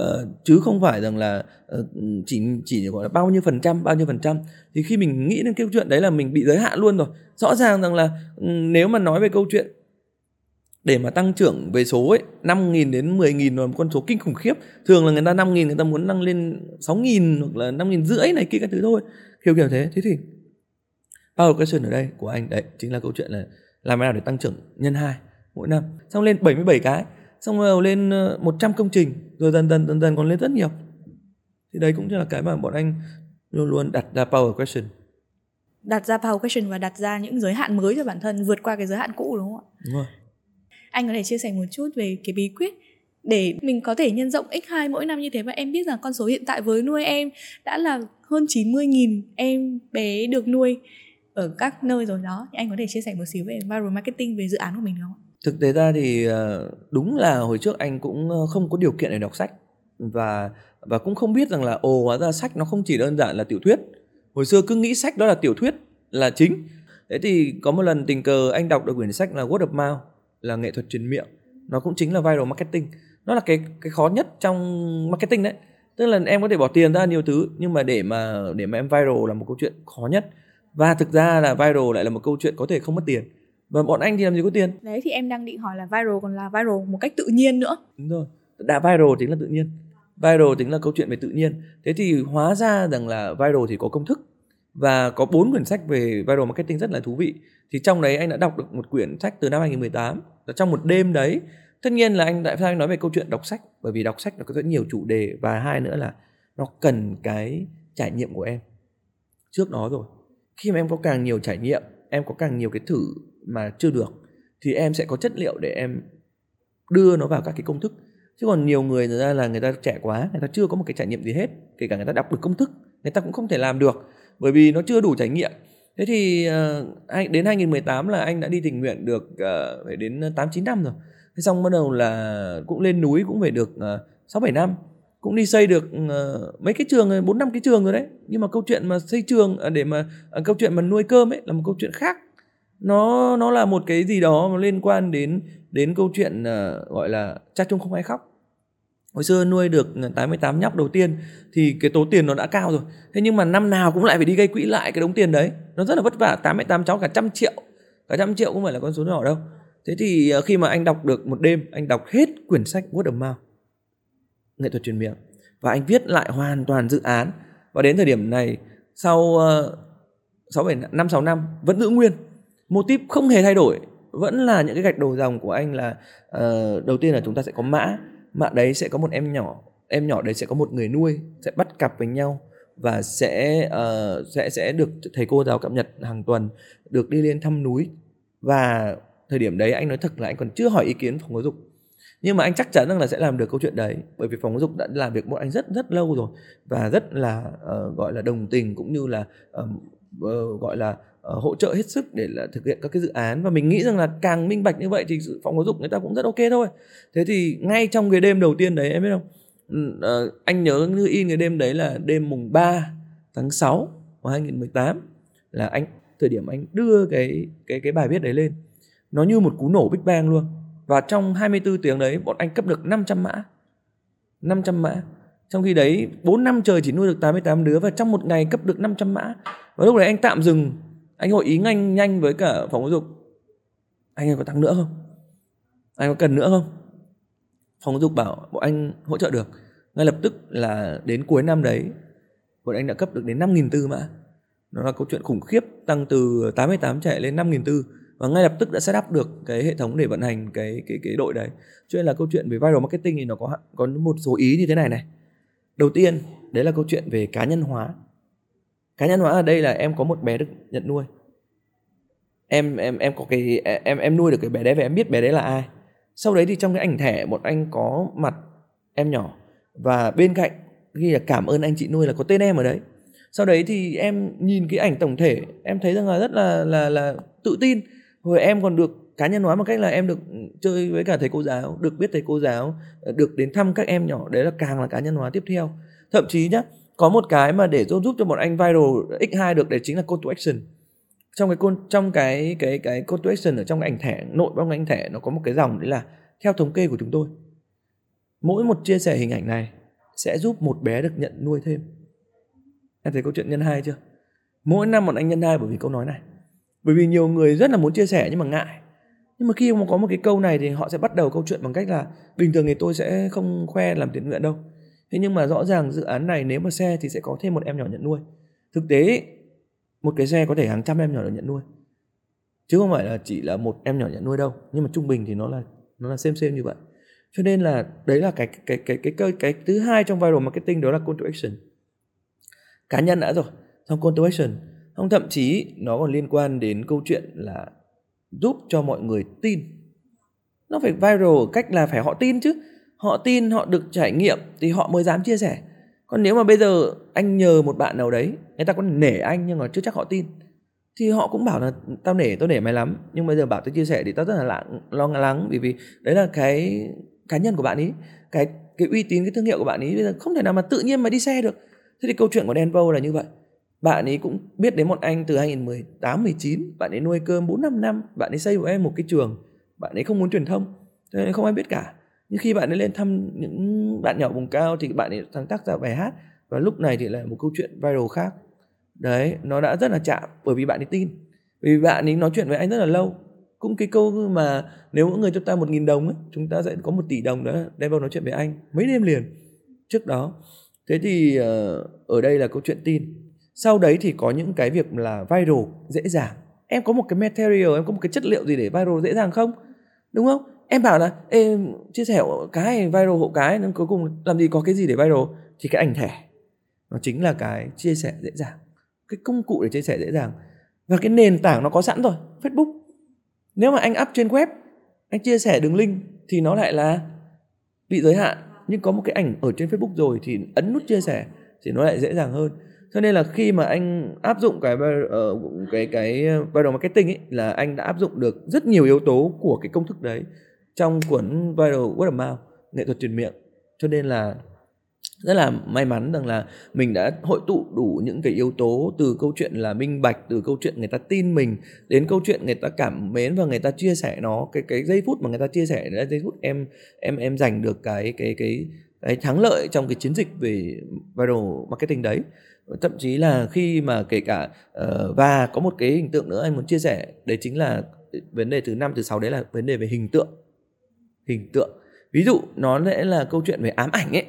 Uh, chứ không phải rằng là uh, chỉ chỉ gọi là bao nhiêu phần trăm bao nhiêu phần trăm. Thì khi mình nghĩ đến câu chuyện đấy là mình bị giới hạn luôn rồi. Rõ ràng rằng là um, nếu mà nói về câu chuyện để mà tăng trưởng về số ấy 5.000 đến 10.000 là một con số kinh khủng khiếp. Thường là người ta 5.000 người ta muốn tăng lên 6.000 hoặc là 5.000 rưỡi này kia các thứ thôi. Kiểu kiểu thế. Thế thì power question ở đây của anh đấy chính là câu chuyện là làm thế nào để tăng trưởng nhân hai mỗi năm. Xong lên 77 cái xong rồi lên 100 ờ, công trình rồi dần dần dần dần còn lên rất nhiều. Thì đấy cũng là cái mà bọn anh luôn luôn đặt ra power question. Đặt ra power question và đặt ra những giới hạn mới cho bản thân vượt qua cái giới hạn cũ đúng không ạ? Đúng rồi anh có thể chia sẻ một chút về cái bí quyết để mình có thể nhân rộng x2 mỗi năm như thế và em biết rằng con số hiện tại với nuôi em đã là hơn 90.000 em bé được nuôi ở các nơi rồi đó thì anh có thể chia sẻ một xíu về viral marketing, về dự án của mình không? Thực tế ra thì ờ, đúng là hồi trước anh cũng ờ, không có điều kiện để đọc sách và và cũng không biết rằng là, ồ, hóa ra sách nó không chỉ đơn giản là tiểu thuyết. Hồi xưa cứ nghĩ sách đó là tiểu thuyết là chính. Thế thì có một lần tình cờ anh đọc được quyển sách là Word of Mouth là nghệ thuật truyền miệng. Nó cũng chính là viral marketing. Nó là cái cái khó nhất trong marketing đấy. Tức là em có thể bỏ tiền ra nhiều thứ nhưng mà để mà để mà em viral là một câu chuyện khó nhất. Và thực ra là viral lại là một câu chuyện có thể không mất tiền. Và bọn anh thì làm gì có tiền? Đấy thì em đang định hỏi là viral còn là viral một cách tự nhiên nữa. Đúng rồi. Đã viral chính là tự nhiên. Viral chính là câu chuyện về tự nhiên. Thế thì hóa ra rằng là viral thì có công thức. Và có bốn quyển sách về viral marketing rất là thú vị. Thì trong đấy anh đã đọc được một quyển sách từ năm 2018 và trong một đêm đấy, tất nhiên là anh tại sao anh nói về câu chuyện đọc sách, bởi vì đọc sách nó có rất nhiều chủ đề, và hai nữa là nó cần cái trải nghiệm của em. Trước đó rồi, khi mà em có càng nhiều trải nghiệm, em có càng nhiều cái thử mà chưa được, thì em sẽ có chất liệu để em đưa nó vào các cái công thức. Chứ còn nhiều người người ta là người ta trẻ quá, người ta chưa có một cái trải nghiệm gì hết, kể cả người ta đọc được công thức, người ta cũng không thể làm được, bởi vì nó chưa đủ trải nghiệm thế thì uh, đến 2018 là anh đã đi tình nguyện được uh, phải đến ờ, tám chín năm rồi. Thế xong bắt đầu là cũng lên núi cũng phải được sáu uh, bảy năm. Cũng đi xây được uh, mấy cái trường bốn năm cái trường rồi đấy. Nhưng mà câu chuyện mà xây trường uh, để mà uh, câu chuyện mà nuôi cơm ấy là một câu chuyện khác. Nó nó là một cái gì đó mà liên quan đến đến câu chuyện uh, gọi là cha chung không ai khóc hồi xưa nuôi được 88 nhóc đầu tiên thì cái tố tiền nó đã cao rồi. Thế nhưng mà năm nào cũng lại phải đi gây quỹ lại cái đống tiền đấy. Nó rất là vất vả 88 cháu cả trăm triệu. Cả trăm triệu cũng phải là con số nhỏ đâu. Thế thì ờ, khi mà anh đọc được một đêm anh đọc hết quyển sách Word of Mouth nghệ thuật truyền miệng và anh viết lại hoàn toàn dự án và đến thời điểm này sau ờ, sáu bảy năm sáu năm vẫn giữ nguyên. Mô típ không hề thay đổi vẫn là những cái gạch đầu dòng của anh là uh, đầu tiên là chúng ta sẽ có mã mạng đấy sẽ có một em nhỏ em nhỏ đấy sẽ có một người nuôi sẽ bắt cặp với nhau và sẽ uh, sẽ sẽ được thầy cô giáo cập nhật hàng tuần được đi lên thăm núi. Và thời điểm đấy anh nói thật là anh còn chưa hỏi ý kiến phòng giáo dục. Nhưng mà anh chắc chắn rằng là sẽ làm được câu chuyện đấy bởi vì phòng giáo dục đã làm việc bọn anh rất rất lâu rồi và rất là uh, gọi là đồng tình cũng như là uh, uh, gọi là uh, hỗ trợ hết sức để là thực hiện các cái dự án. Và mình nghĩ rằng là càng minh bạch như vậy thì phòng giáo dục người ta cũng rất ok thôi. Thế thì ngay trong cái đêm đầu tiên đấy em biết không? Uh, anh nhớ như in cái đêm đấy là đêm mùng 3 tháng 6 năm 2018 là anh thời điểm anh đưa cái cái cái bài viết đấy lên. Nó như một cú nổ Big Bang luôn. Và trong 24 tiếng đấy bọn anh cấp được 500 mã. 500 mã trong khi đấy 4 năm trời chỉ nuôi được 88 đứa và trong một ngày cấp được 500 mã. Và lúc đấy anh tạm dừng. Anh hội ý nhanh nhanh với cả phòng giáo dục. Anh ơi, có tăng nữa không? Anh có cần nữa không? Phòng giáo dục bảo bọn anh hỗ trợ được. Ngay lập tức là đến cuối năm đấy, bọn anh đã cấp được đến 5.000 tư mã. Nó là câu chuyện khủng khiếp, tăng từ 88 trẻ lên 5.000 tư. Và ngay lập tức đã set up được cái hệ thống để vận hành cái cái cái đội đấy. Cho nên là câu chuyện về viral marketing thì nó có có một số ý như thế này này đầu tiên, đấy là câu chuyện về cá nhân hóa. Cá nhân hóa ở đây là em có một bé được nhận nuôi. Em em em có cái, em em nuôi được cái bé đấy và em biết bé đấy là ai. Sau đấy thì trong cái ảnh thẻ, bọn anh có mặt em nhỏ. Và bên cạnh ghi là cảm ơn anh chị nuôi là có tên em ở đấy. Sau đấy thì em nhìn cái ảnh tổng thể, em thấy rằng là rất là là là tự tin. Rồi em còn được cá nhân hóa một cách là em được chơi với cả thầy cô giáo, được biết thầy cô giáo ờ, được đến thăm các em nhỏ, đấy là càng là cá nhân hóa tiếp theo. Thậm chí nhá, có một cái mà để giúp giúp cho một anh viral x2 được, đấy chính là call to action. Trong cái call trong cái cái cái call to action ở trong cái ảnh thẻ, nội trong ảnh thẻ, nó có một cái dòng đấy là theo thống kê của chúng tôi, mỗi một chia sẻ hình ảnh này sẽ giúp một bé được nhận nuôi thêm. Em thấy câu chuyện nhân hai chưa? Mỗi năm một anh nhân hai bởi vì câu nói này. Bởi vì nhiều người rất là muốn chia sẻ nhưng mà ngại nhưng mà khi mà có một cái câu này thì họ sẽ bắt đầu câu chuyện bằng cách là bình thường thì tôi sẽ không khoe làm thiện nguyện đâu. Thế nhưng mà rõ ràng dự án này nếu mà xe thì sẽ có thêm một em nhỏ nhận nuôi. Thực tế một cái xe có thể hàng trăm em nhỏ được nhận nuôi. Chứ không phải là chỉ là một em nhỏ nhận nuôi đâu nhưng mà trung bình thì nó là nó là xem xem như vậy. Cho nên là đấy là cái cái cái cái cái, cái thứ hai trong viral marketing đó là call to action. Cá nhân đã rồi xong call to action. Xong thậm chí nó còn liên quan đến câu chuyện là giúp cho mọi người tin. Nó phải viral cách là phải họ tin chứ. Họ tin, họ được trải nghiệm thì họ mới dám chia sẻ. Còn nếu mà bây giờ anh nhờ một bạn nào đấy, người ta có nể anh nhưng mà chưa chắc họ tin, thì họ cũng bảo là, tao nể tao nể mày lắm, nhưng bây giờ bảo tao chia sẻ thì tao rất là lặng lo lắng vì vì đấy là cái cá nhân của bạn ấy cái cái uy tín, cái thương hiệu của bạn ấy bây giờ không thể nào mà tự nhiên mà đi xe được. Thế thì câu chuyện của Denvo là như vậy bạn ấy cũng biết đến một anh từ 2018 19 bạn ấy nuôi cơm 4 5 năm. Bạn ấy xây của em một cái trường. Bạn ấy không muốn truyền thông cho nên không ai biết cả. Nhưng khi bạn ấy lên thăm những bạn nhỏ vùng cao thì bạn ấy sáng tác ra bài hát. Và lúc này thì là một câu chuyện viral khác. Đấy nó đã rất là chạm bởi vì bạn ấy tin. Vì bạn ấy nói chuyện với anh rất là lâu. Cũng cái câu mà nếu mỗi người cho ta một nghìn đồng ấy, chúng ta sẽ có một tỷ đồng đó đem vào nói chuyện với anh mấy đêm liền. Trước đó thế thì ờ, ở đây là câu chuyện tin sau đấy thì có những cái việc là viral dễ dàng. Em có một cái material em có một cái chất liệu gì để viral dễ dàng không? Đúng không? Em bảo là Ê, chia sẻ cái viral hộ cái nên cuối cùng làm gì có cái gì để viral? Thì cái ảnh thẻ nó chính là cái chia sẻ dễ dàng. Cái công cụ để chia sẻ dễ dàng. Và cái nền tảng nó có sẵn rồi facebook. Nếu mà anh up trên web anh chia sẻ đường link thì nó lại là bị giới hạn. Nhưng có một cái ảnh ở trên facebook rồi thì ấn nút chia sẻ thì nó lại dễ dàng hơn cho nên là khi mà anh áp dụng cái uh, cái cái viral marketing ấy là anh đã áp dụng được rất nhiều yếu tố của cái công thức đấy trong cuốn viral word of mouth nghệ thuật truyền miệng. Cho nên là rất là may mắn rằng là mình đã hội tụ đủ những cái yếu tố từ câu chuyện là minh bạch từ câu chuyện người ta tin mình đến câu chuyện người ta cảm mến và người ta chia sẻ nó cái cái giây phút mà người ta chia sẻ là giây phút em em em giành được cái cái cái cái thắng lợi trong cái chiến dịch về viral marketing đấy. Thậm chí là khi mà kể cả uh, và có một cái hình tượng nữa anh muốn chia sẻ đấy chính là vấn đề thứ năm thứ sáu đấy là vấn đề về hình tượng. Hình tượng. Ví dụ nó sẽ là câu chuyện về ám ảnh ấy.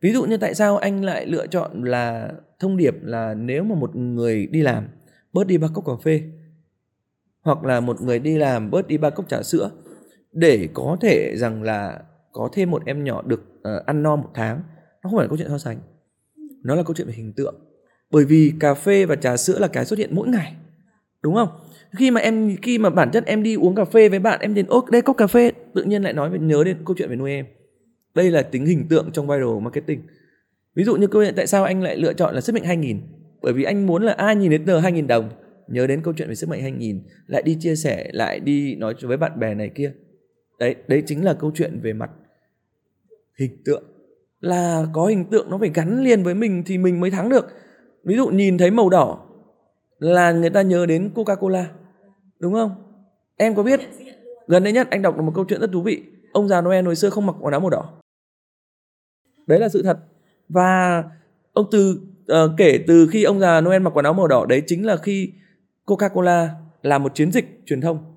Ví dụ như tại sao anh lại lựa chọn là thông điệp là nếu mà một người đi làm bớt đi ba cốc cà phê hoặc là một người đi làm bớt đi ba cốc trà sữa để có thể rằng là có thêm một em nhỏ được uh, ăn no một tháng nó không phải là câu chuyện so sánh. Nó là câu chuyện về hình tượng. Bởi vì cà phê và trà sữa là cái xuất hiện mỗi ngày đúng không? Khi mà em khi mà bản chất em đi uống cà phê với bạn em đến ô đây cốc cà phê. Tự nhiên lại nói về nhớ đến câu chuyện về nuôi em. Đây là tính hình tượng trong viral marketing. Ví dụ như câu chuyện tại sao anh lại lựa chọn là sức mạnh 2000 bởi vì anh muốn là ai nhìn đến tờ 2000 đồng nhớ đến câu chuyện về sức mạnh 2000 lại đi chia sẻ lại đi nói với bạn bè này kia. Đấy đấy chính là câu chuyện về mặt hình tượng. Là có hình tượng nó phải gắn liền với mình thì mình mới thắng được. Ví dụ nhìn thấy màu đỏ là người ta nhớ đến coca cola đúng không? Em có biết? Gần đây nhất anh đọc được một câu chuyện rất thú vị. Ông già noel hồi xưa không mặc quần áo màu đỏ. Đấy là sự thật. Và ông từ uh, kể từ khi ông già noel mặc quần áo màu đỏ đấy chính là khi coca cola làm một chiến dịch truyền thông.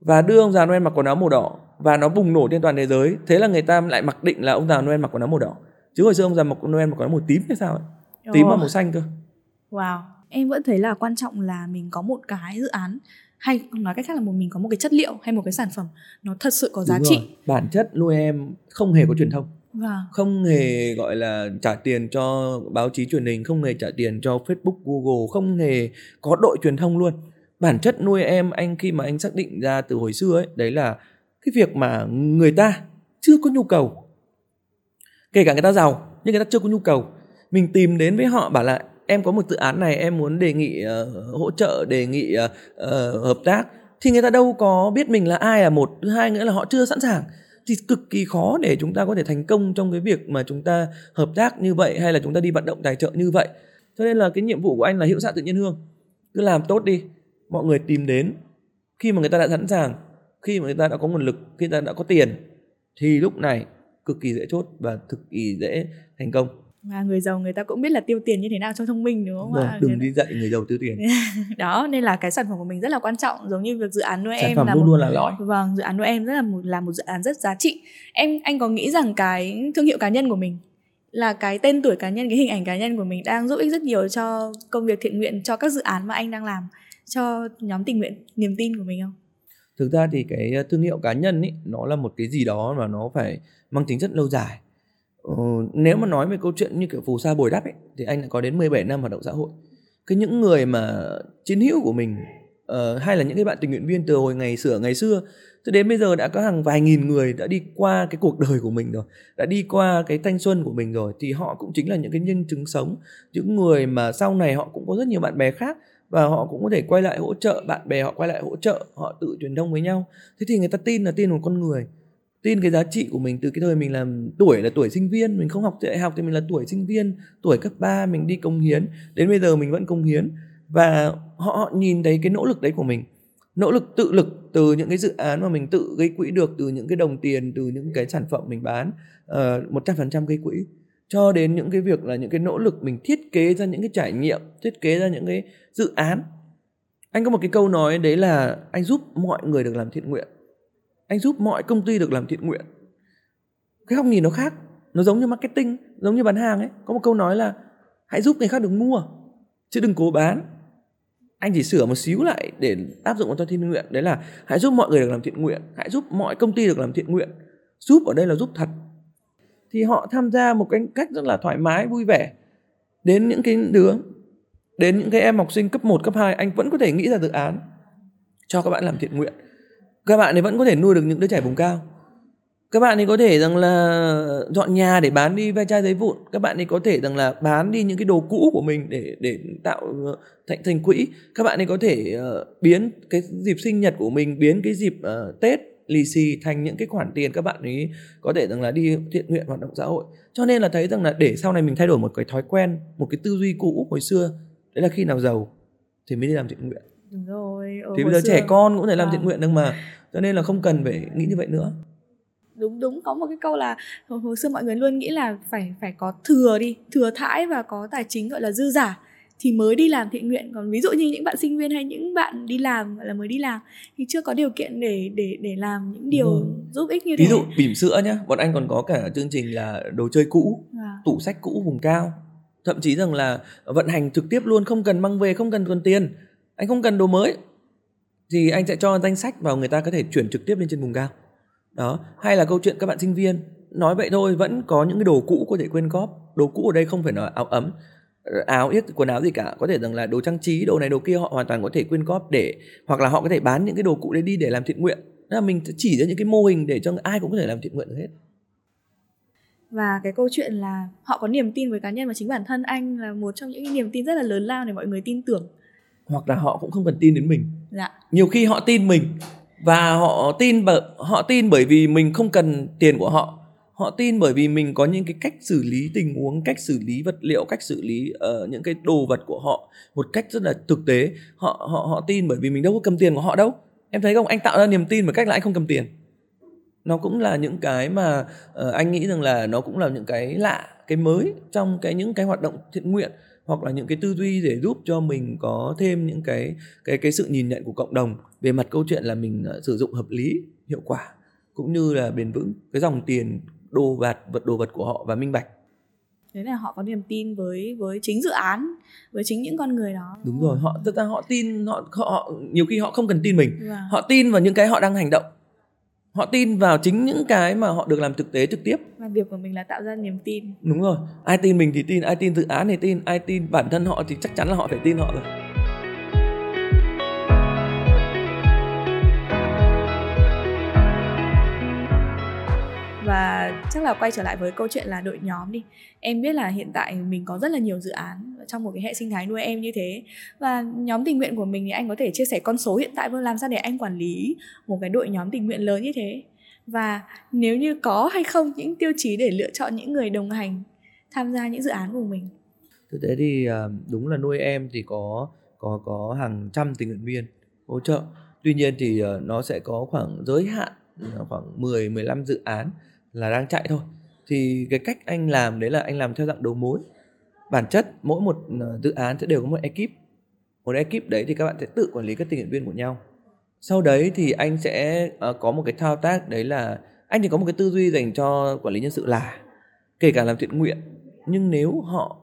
Và đưa ông già noel mặc quần áo màu đỏ và nó bùng nổ trên toàn thế giới thế là người ta lại mặc định là ông già noel mặc quần áo màu đỏ chứ hồi xưa ông già mặc noel mặc quần áo màu tím hay sao ấy tím và màu xanh cơ Wow, em vẫn thấy là quan trọng là mình có một cái dự án hay nói cách khác là một mình có một cái chất liệu hay một cái sản phẩm nó thật sự có giá Đúng trị. Rồi. Bản chất nuôi em không hề có truyền thông. Vâng. Không hề gọi là trả tiền cho báo chí truyền hình, không hề trả tiền cho Facebook, Google, không hề có đội truyền thông luôn. Bản chất nuôi em anh khi mà anh xác định ra từ hồi xưa ấy, đấy là cái việc mà người ta chưa có nhu cầu. Kể cả người ta giàu, nhưng người ta chưa có nhu cầu mình tìm đến với họ bảo là em có một dự án này em muốn đề nghị uh, hỗ trợ đề nghị uh, uh, hợp tác. Thì người ta đâu có biết mình là ai là một thứ hai nữa là họ chưa sẵn sàng. Thì cực kỳ khó để chúng ta có thể thành công trong cái việc mà chúng ta hợp tác như vậy hay là chúng ta đi vận động tài trợ như vậy. Cho nên là cái nhiệm vụ của anh là hiệu xạ tự nhiên hương. Cứ làm tốt đi mọi người tìm đến. Khi mà người ta đã sẵn sàng khi mà người ta đã có nguồn lực khi người ta đã có tiền thì lúc này cực kỳ dễ chốt và cực kỳ dễ thành công và người giàu người ta cũng biết là tiêu tiền như thế nào cho thông minh đúng không ạ? Đừng đi dạy người giàu tiêu tiền. đó nên là cái sản phẩm của mình rất là quan trọng giống như việc dự án nuôi sản em phẩm là luôn một, luôn là lõi. Vâng, dự án nuôi em rất là một là một dự án rất giá trị. Em anh có nghĩ rằng cái thương hiệu cá nhân của mình là cái tên tuổi cá nhân cái hình ảnh cá nhân của mình đang giúp ích rất nhiều cho công việc thiện nguyện cho các dự án mà anh đang làm cho nhóm tình nguyện niềm tin của mình không? Thực ra thì cái thương hiệu cá nhân ấy nó là một cái gì đó mà nó phải mang tính chất lâu dài. Ờ, nếu mà nói về câu chuyện như kiểu phù sa bồi đắp ấy, thì anh đã có đến 17 năm hoạt động xã hội. Cái những người mà chiến hữu của mình uh, hay là những cái bạn tình nguyện viên từ hồi ngày xưa ngày xưa cho đến bây giờ đã có hàng vài nghìn người đã đi qua cái cuộc đời của mình rồi, đã đi qua cái thanh xuân của mình rồi thì họ cũng chính là những cái nhân chứng sống, những người mà sau này họ cũng có rất nhiều bạn bè khác và họ cũng có thể quay lại hỗ trợ bạn bè họ quay lại hỗ trợ họ tự truyền thông với nhau. Thế thì người ta tin là tin một con người. Tin cái giá trị của mình từ cái thời mình làm tuổi là tuổi sinh viên mình không học đại học thì mình là tuổi sinh viên tuổi cấp 3 mình đi công hiến. Đến bây giờ mình vẫn công hiến. Và họ, họ nhìn thấy cái nỗ lực đấy của mình. Nỗ lực tự lực từ những cái dự án mà mình tự gây quỹ được từ những cái đồng tiền từ những cái sản phẩm mình bán ờ, một trăm phần trăm gây quỹ. Cho đến những cái việc là những cái nỗ lực mình thiết kế ra những cái trải nghiệm thiết kế ra những cái dự án. Anh có một cái câu nói đấy là anh giúp mọi người được làm thiện nguyện. Anh giúp mọi công ty được làm thiện nguyện. Cái góc nhìn nó khác. Nó giống như marketing, giống như bán hàng ấy. Có một câu nói là, hãy giúp người khác được mua, chứ đừng cố bán. Anh chỉ sửa một xíu lại để áp dụng vào cho thiện nguyện. Đấy là, hãy giúp mọi người được làm thiện nguyện. Hãy giúp mọi công ty được làm thiện nguyện. Giúp ở đây là giúp thật. Thì họ tham gia một cái cách rất là thoải mái, vui vẻ đến những cái đứa đến những cái em học sinh cấp 1, cấp 2 anh vẫn có thể nghĩ ra dự án cho các bạn làm thiện nguyện. Các bạn ấy vẫn có thể nuôi được những đứa trẻ vùng cao. Các bạn ấy có thể rằng là dọn nhà để bán đi ve chai giấy vụn. Các bạn ấy có thể rằng là bán đi những cái đồ cũ của mình để để tạo ờ, thành thành quỹ. Các bạn ấy có thể uh, biến cái dịp sinh nhật của mình biến cái dịp uh, tết lì xì thành những cái khoản tiền các bạn ấy có thể rằng là đi thiện nguyện hoạt động xã hội. Cho nên là thấy rằng là để sau này mình thay đổi một cái thói quen một cái tư duy cũ hồi xưa đấy là khi nào giàu thì mới đi làm thiện nguyện Đúng rồi. Thì bây giờ xưa... trẻ con cũng thể làm à. thiện nguyện được mà. Cho nên là không cần phải nghĩ như vậy nữa. Đúng đúng có một cái câu là hồi xưa mọi người luôn nghĩ là phải phải có thừa đi, thừa thãi và có tài chính gọi là dư giả thì mới đi làm thiện nguyện còn ví dụ như những bạn sinh viên hay những bạn đi làm gọi là mới đi làm thì chưa có điều kiện để để để làm những điều ừ. giúp ích như thế ví dụ bỉm sữa nhá bọn anh còn có cả chương trình là đồ chơi cũ à. tủ sách cũ vùng cao thậm chí rằng là vận hành trực tiếp luôn, không cần mang về không cần còn tiền. Anh không cần đồ mới. Thì anh sẽ cho danh sách vào người ta có thể chuyển trực tiếp lên trên vùng cao. Đó, hay là câu chuyện các bạn sinh viên, nói vậy thôi, vẫn có những cái đồ cũ có thể quyên góp đồ cũ ở đây không phải là áo ấm, áo yết, quần áo gì cả. Có thể rằng là đồ trang trí, đồ này, đồ kia, họ hoàn toàn có thể quyên góp để, hoặc là họ có thể bán những cái đồ cũ đấy đi để làm thiện nguyện. Đó là mình chỉ ra những cái mô hình để cho ai cũng có thể làm thiện nguyện được hết và cái câu chuyện là họ có niềm tin với cá nhân và chính bản thân anh là một trong những niềm tin rất là lớn lao để mọi người tin tưởng. Hoặc là họ cũng không cần tin đến mình. Dạ. nhiều khi họ tin mình và họ tin bởi họ tin bởi vì mình không cần tiền của họ. Họ tin bởi vì mình có những cái cách xử lý tình huống cách xử lý vật liệu cách xử lý uh, những cái đồ vật của họ một cách rất là thực tế. Họ họ họ tin bởi vì mình đâu có cầm tiền của họ đâu. Em thấy không? Anh tạo ra niềm tin một cách là anh không cầm tiền nó cũng là những cái mà uh, anh nghĩ rằng là nó cũng là những cái lạ cái mới trong cái những cái hoạt động thiện nguyện hoặc là những cái tư duy để giúp cho mình có thêm những cái cái cái sự nhìn nhận của cộng đồng về mặt câu chuyện là mình uh, sử dụng hợp lý hiệu quả cũng như là bền vững cái dòng tiền đồ vật vật đồ vật của họ và minh bạch. Thế là họ có niềm tin với với chính dự án với chính những con người đó. Đúng rồi họ thật ra họ tin họ họ nhiều khi họ không cần tin mình. Wow. họ tin vào những cái họ đang hành động họ tin vào chính những cái mà họ được làm thực tế trực tiếp. Và việc của mình là tạo ra niềm tin. Đúng rồi. Ai tin mình thì tin ai tin dự án thì tin ai tin bản thân họ thì chắc chắn là họ phải tin họ rồi chắc là quay trở lại với câu chuyện là đội nhóm đi. Em biết là hiện tại mình có rất là nhiều dự án trong một cái hệ sinh thái nuôi em như thế. Và nhóm tình nguyện của mình thì anh có thể chia sẻ con số hiện tại vâng làm sao để anh quản lý một cái đội nhóm tình nguyện lớn như thế. Và nếu như có hay không, những tiêu chí để lựa chọn những người đồng hành tham gia những dự án của mình. Thực tế thì à, đúng là nuôi em thì có có có hàng trăm tình nguyện viên hỗ trợ. Tuy nhiên thì à, nó sẽ có khoảng giới hạn à, khoảng 10 15 dự án là đang chạy thôi. Thì cái cách anh làm đấy là anh làm theo dạng đầu mối. Bản chất mỗi một ờ, dự án sẽ đều có một ekip. Một ekip đấy thì các bạn sẽ tự quản lý các tình nguyện viên của nhau. Sau đấy thì anh sẽ uh, có một cái thao tác đấy là anh thì có một cái tư duy dành cho quản lý nhân sự là kể cả làm thiện nguyện nhưng nếu họ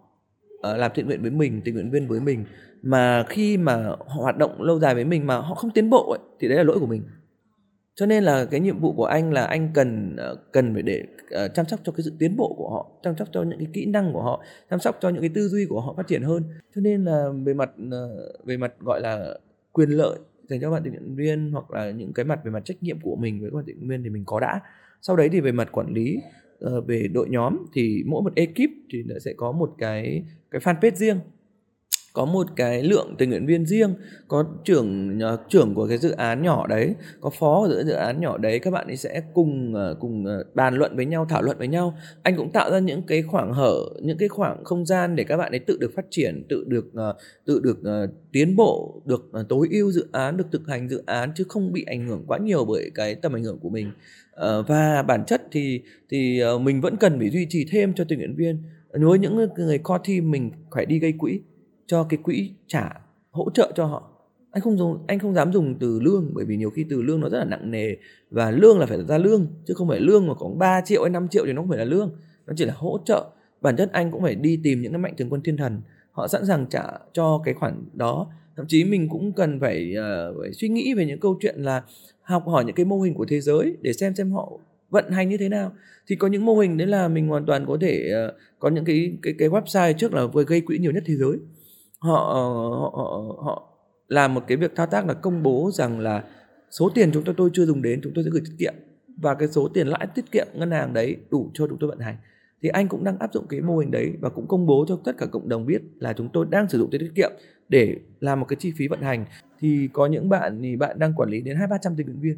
uh, làm thiện nguyện với mình tình nguyện viên với mình mà khi mà họ hoạt động lâu dài với mình mà họ không tiến bộ ấy, thì đấy là lỗi của mình cho nên là cái nhiệm vụ của anh là anh cần ờ, cần phải để uh, chăm sóc cho cái sự tiến bộ của họ chăm sóc cho những cái kỹ năng của họ chăm sóc cho những cái tư duy của họ phát triển hơn. Cho nên là về mặt uh, về mặt gọi là quyền lợi dành cho bạn tình nguyện viên hoặc là những cái mặt về mặt trách nhiệm của mình với các bạn tình nguyện viên thì mình có đã. Sau đấy thì về mặt quản lý uh, về đội nhóm thì mỗi một ekip thì sẽ có một cái cái fanpage riêng có một cái lượng tình nguyện viên riêng, có trưởng ờ, trưởng của cái dự án nhỏ đấy, có phó của dự án nhỏ đấy, các bạn ấy sẽ cùng ờ, cùng ờ, bàn luận với nhau, thảo luận với nhau. Anh cũng tạo ra những cái khoảng hở, những cái khoảng không gian để các bạn ấy tự được phát triển, tự được tự được tiến bộ, được tối ưu dự án, được thực hành dự án chứ không bị ảnh hưởng quá nhiều bởi cái tầm ảnh hưởng của mình. Và bản chất thì thì mình vẫn cần phải duy trì thêm cho tình nguyện viên. Với những người core team mình phải đi gây quỹ cho cái quỹ trả hỗ trợ cho họ. Anh không dùng anh không dám dùng từ lương bởi vì nhiều khi từ lương nó rất là nặng nề và lương là phải ra lương chứ không phải lương mà có 3 triệu hay 5 triệu thì nó không phải là lương nó chỉ là hỗ trợ. Bản chất anh cũng phải đi tìm những cái mạnh thường quân thiên thần họ sẵn sàng trả cho cái khoản đó. Thậm chí mình cũng cần phải, uh, phải suy nghĩ về những câu chuyện là học hỏi những cái mô hình của thế giới để xem xem họ vận hành như thế nào. Thì có những mô hình đấy là mình hoàn toàn có thể uh, có những cái cái cái website trước là vừa gây quỹ nhiều nhất thế giới họ họ họ họ làm một cái việc thao tác là công bố rằng là số tiền chúng tôi tôi chưa dùng đến, chúng tôi sẽ gửi tiết kiệm. Và cái số tiền lãi tiết kiệm ngân hàng đấy đủ cho chúng tôi vận hành. Thì anh cũng đang áp dụng cái mô hình đấy và cũng công bố cho tất cả cộng đồng biết là chúng tôi đang sử dụng tiền tiết kiệm để làm một cái chi phí vận hành. Thì có những bạn thì bạn đang quản lý đến hai, ba trăm tình nguyện viên.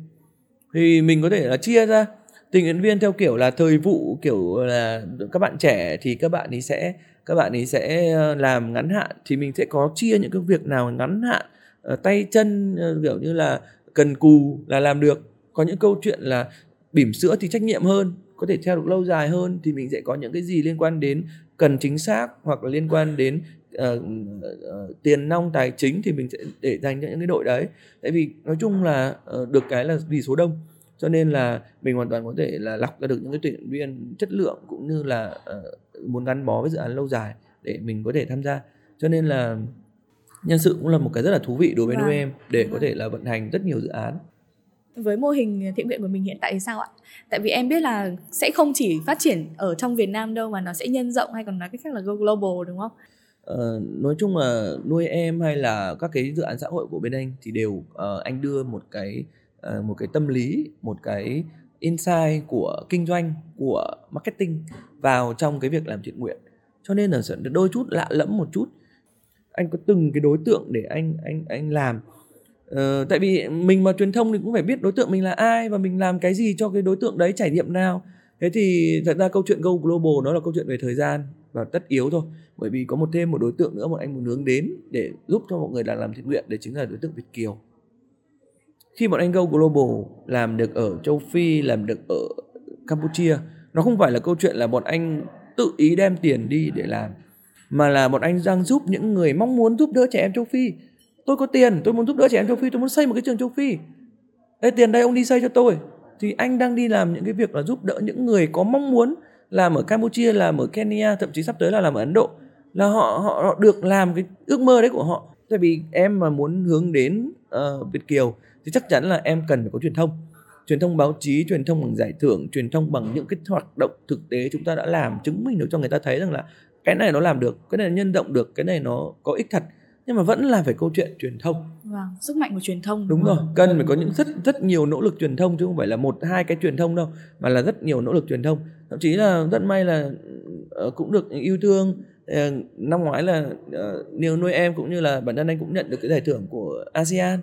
Thì mình có thể là chia ra. Tình nguyện viên theo kiểu là thời vụ, kiểu là các bạn trẻ thì các bạn ấy sẽ các bạn ấy sẽ ờ, làm ngắn hạn thì mình sẽ có chia những cái việc nào ngắn hạn ờ, tay chân ờ, kiểu như là cần cù là làm được. Có những câu chuyện là bỉm sữa thì trách nhiệm hơn có thể theo được lâu dài hơn thì mình sẽ có những cái gì liên quan đến cần chính xác hoặc là liên quan đến uh, uh, tiền nong tài chính thì mình sẽ để dành cho những cái đội đấy. Tại vì nói chung là uh, được cái là vì số đông cho nên là mình hoàn toàn có thể là lọc ra được những cái tuyển viên chất lượng cũng như là uh, muốn gắn bó với dự án lâu dài để mình có thể tham gia cho nên là nhân sự cũng là một cái rất là thú vị đối với vâng. em để có vâng. thể là vận hành rất nhiều dự án với mô hình thiện nguyện của mình hiện tại thì sao ạ? Tại vì em biết là sẽ không chỉ phát triển ở trong Việt Nam đâu mà nó sẽ nhân rộng hay còn nói cách khác là go global đúng không? Ờ, nói chung là nuôi em hay là các cái dự án xã hội của bên anh thì đều uh, anh đưa một cái uh, một cái tâm lý, một cái insight của kinh doanh, của marketing vào trong cái việc làm thiện nguyện. Cho nên là sẽ đôi chút lạ lẫm một chút. Anh có từng cái đối tượng để anh anh anh làm Ờ, tại vì mình mà truyền thông thì cũng phải biết đối tượng mình là ai và mình làm cái gì cho cái đối tượng đấy trải nghiệm nào thế thì thật ra câu chuyện go global nó là câu chuyện về thời gian và tất yếu thôi bởi vì có một thêm một đối tượng nữa mà anh muốn hướng đến để giúp cho mọi người là làm thiện nguyện để chính là đối tượng việt kiều khi bọn anh go global làm được ở châu phi làm được ở campuchia nó không phải là câu chuyện là bọn anh tự ý đem tiền đi để làm mà là bọn anh đang giúp những người mong muốn giúp đỡ trẻ em châu phi. Tôi có tiền tôi muốn giúp đỡ trẻ em châu phi tôi muốn xây một cái trường châu phi. Ê, tiền đây ông đi xây cho tôi. Thì anh đang đi làm những cái việc là giúp đỡ những người có mong muốn làm ở Campuchia làm ở Kenya thậm chí sắp tới là làm ở Ấn Độ. Là họ họ, họ được làm cái ước mơ đấy của họ. Tại vì em mà muốn hướng đến uh, Việt kiều thì chắc chắn là em cần phải có truyền thông. Truyền thông báo chí truyền thông bằng giải thưởng truyền thông bằng những cái hoạt động thực tế chúng ta đã làm chứng minh được cho người ta thấy rằng là cái này nó làm được cái này nhân động được cái này nó có ích thật. Nhưng mà vẫn là phải câu chuyện truyền thông. Vâng sức mạnh của truyền thông đúng, đúng rồi cần phải có những rất rất nhiều nỗ lực truyền thông chứ không phải là một hai cái truyền thông đâu mà là rất nhiều nỗ lực truyền thông. Thậm chí là rất may là uh, cũng được yêu thương. Uh, năm ngoái là uh, nhiều nuôi em cũng như là bản thân anh cũng nhận được cái giải thưởng của ASEAN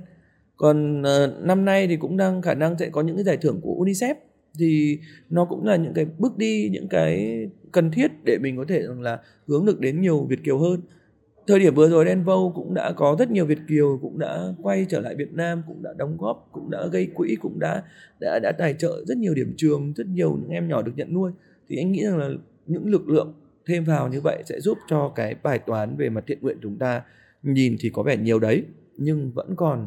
còn uh, năm nay thì cũng đang khả năng sẽ có những cái giải thưởng của UNICEF. Thì nó cũng là những cái bước đi những cái cần thiết để mình có thể rằng là hướng được đến nhiều Việt kiều hơn. Thời điểm vừa rồi Denvo cũng đã có rất nhiều Việt kiều cũng đã quay trở lại Việt Nam cũng đã đóng góp cũng đã gây quỹ cũng đã đã đã tài trợ rất nhiều điểm trường rất nhiều những em nhỏ được nhận nuôi. Thì anh nghĩ rằng là những lực lượng thêm vào như vậy sẽ giúp cho cái bài toán về mặt thiện nguyện chúng ta nhìn thì có vẻ nhiều đấy nhưng vẫn còn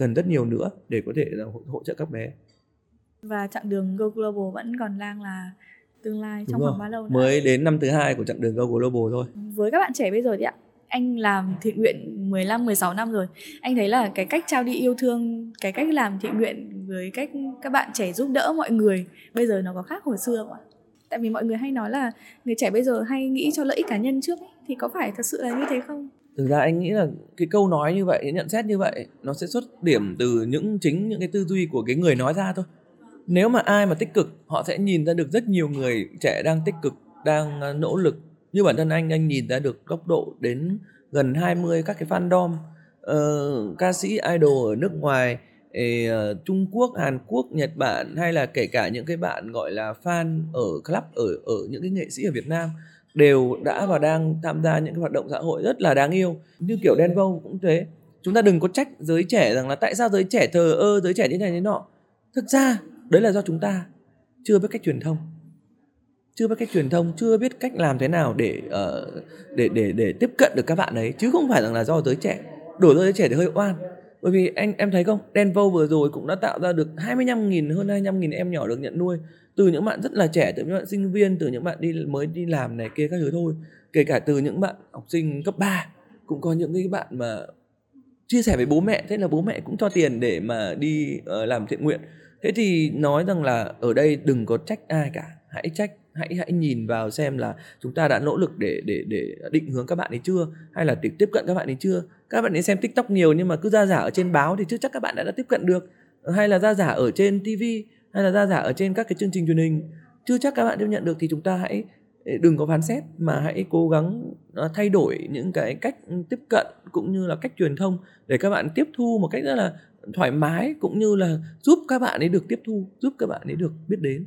cần rất nhiều nữa để có thể là hỗ trợ các bé và chặng đường Go Global vẫn còn đang là tương lai trong khoảng bao lâu nữa? Mới đến năm thứ hai của chặng đường Go Global thôi. Với các bạn trẻ bây giờ thì ạ, anh làm thiện nguyện 15 16 năm rồi. Anh thấy là cái cách trao đi yêu thương, cái cách làm thiện nguyện với cách các bạn trẻ giúp đỡ mọi người bây giờ nó có khác hồi xưa không ạ? Tại vì mọi người hay nói là người trẻ bây giờ hay nghĩ cho lợi ích cá nhân trước ấy. thì có phải thật sự là như thế không? Thực ra anh nghĩ là cái câu nói như vậy, nhận xét như vậy nó sẽ xuất điểm từ những chính những cái tư duy của cái người nói ra thôi. Nếu mà ai mà tích cực họ sẽ nhìn ra được rất nhiều người trẻ đang tích cực đang à, nỗ lực. Như bản thân anh anh nhìn ra được góc độ đến gần 20 các cái fandom uh, ca sĩ idol ở nước ngoài uh, Trung Quốc, Hàn Quốc, Nhật Bản hay là kể cả những cái bạn gọi là fan ở club ở ở những cái nghệ sĩ ở Việt Nam đều đã và đang tham gia những cái hoạt động xã hội rất là đáng yêu như kiểu Đen Vâu cũng thế. Chúng ta đừng có trách giới trẻ rằng là tại sao giới trẻ thờ ơ giới trẻ như này thế nọ. Thực ra đấy là do chúng ta chưa biết cách truyền thông. Chưa biết cách truyền thông chưa biết cách làm thế nào để uh, để để để tiếp cận được các bạn ấy. Chứ không phải rằng là do giới trẻ. Đổ giới trẻ thì hơi oan bởi vì anh em thấy không? Denvo vừa rồi cũng đã tạo ra được 25.000 hơn 25.000 em nhỏ được nhận nuôi. Từ những bạn rất là trẻ từ những bạn sinh viên từ những bạn đi mới đi làm này kia các thứ thôi. Kể cả từ những bạn học sinh cấp 3 cũng có những cái bạn mà chia sẻ với bố mẹ thế là bố mẹ cũng cho tiền để mà đi uh, làm thiện nguyện. Thế thì nói rằng là ở đây đừng có trách ai cả. Hãy trách hãy hãy nhìn vào xem là chúng ta đã nỗ lực để để để định hướng các bạn ấy chưa? Hay là để tiếp cận các bạn ấy chưa? Các bạn ấy xem tiktok nhiều nhưng mà cứ ra giả ở trên báo thì chưa chắc các bạn đã, đã tiếp cận được. Hay là ra giả ở trên tv hay là ra giả ở trên các cái chương trình truyền hình. Chưa chắc các bạn tiếp nhận được thì chúng ta hãy đừng có phán xét mà hãy cố gắng à, thay đổi những cái cách tiếp cận cũng như là cách truyền thông để các bạn tiếp thu một cách rất là thoải mái cũng như là giúp các bạn ấy được tiếp thu giúp các bạn ấy được biết đến.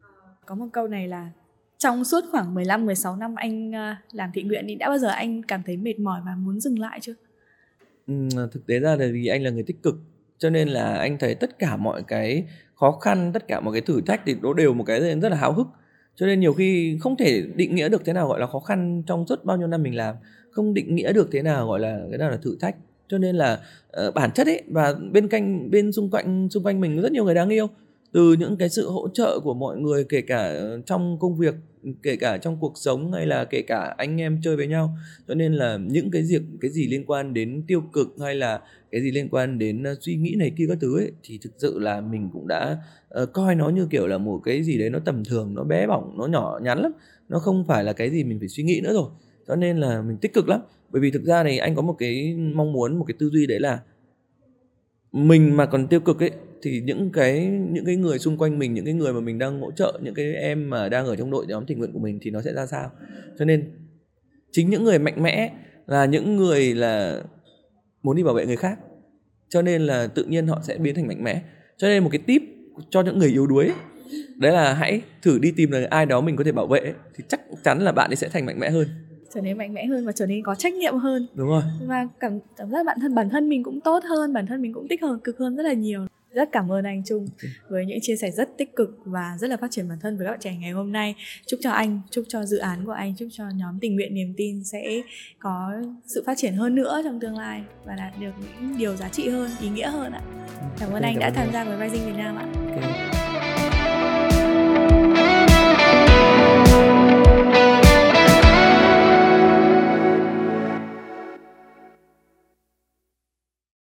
Ờ, có một câu này là trong suốt khoảng 15 16 năm anh à, làm thiện nguyện thì đã bao giờ anh cảm thấy mệt mỏi và muốn dừng lại chưa? Ừ, thực tế ra là vì anh là người tích cực cho nên là anh thấy tất cả mọi cái khó khăn tất cả mọi cái thử thách thì nó đều một cái rất là háo hức. Cho nên nhiều khi không thể định nghĩa được thế nào gọi là khó khăn trong suốt bao nhiêu năm mình làm không định nghĩa được thế nào gọi là cái nào là thử thách. Cho nên là uh, bản chất ấy và bên cạnh bên xung quanh xung quanh mình rất nhiều người đáng yêu từ những cái sự hỗ trợ của mọi người kể cả ờ, trong công việc kể cả trong cuộc sống hay là kể cả anh em chơi với nhau. Cho nên là những cái việc cái gì liên quan đến tiêu cực hay là cái gì liên quan đến ờ, suy nghĩ này kia các thứ ấy thì thực sự là mình cũng đã uh, coi nó như kiểu là một cái gì đấy nó tầm thường nó bé bỏng nó nhỏ nhắn lắm. Nó không phải là cái gì mình phải suy nghĩ nữa rồi. Cho nên là mình tích cực lắm. Bởi vì thực ra này anh có một cái mong muốn một cái tư duy đấy là mình mà còn tiêu cực ấy, thì những cái những cái người xung quanh mình, những cái người mà mình đang hỗ trợ, những cái em mà đang ở trong đội nhóm tình nguyện của mình thì nó sẽ ra sao? Cho nên, chính những người mạnh mẽ là những người là muốn đi bảo vệ người khác. Cho nên là tự nhiên họ sẽ biến thành mạnh mẽ. Cho nên một cái tip cho những người yếu đuối đấy là hãy thử đi tìm là ai đó mình có thể bảo vệ thì chắc chắn là bạn ấy sẽ thành mạnh mẽ hơn trở nên mạnh mẽ hơn và trở nên có trách nhiệm hơn. Đúng rồi. Và cảm cảm giác bản thân bản thân mình cũng tốt hơn bản thân mình cũng tích hợp cực hơn rất là nhiều. Rất cảm ơn anh Trung với những chia sẻ rất tích cực và rất là phát triển bản thân với các bạn trẻ ngày hôm nay. Chúc cho anh chúc cho dự án của anh chúc cho nhóm tình nguyện niềm tin sẽ có sự phát triển hơn nữa trong tương lai và đạt được những điều giá trị hơn ý nghĩa hơn ạ. Cảm ơn okay, anh đã tham gia với Rising Việt Nam ạ. Okay.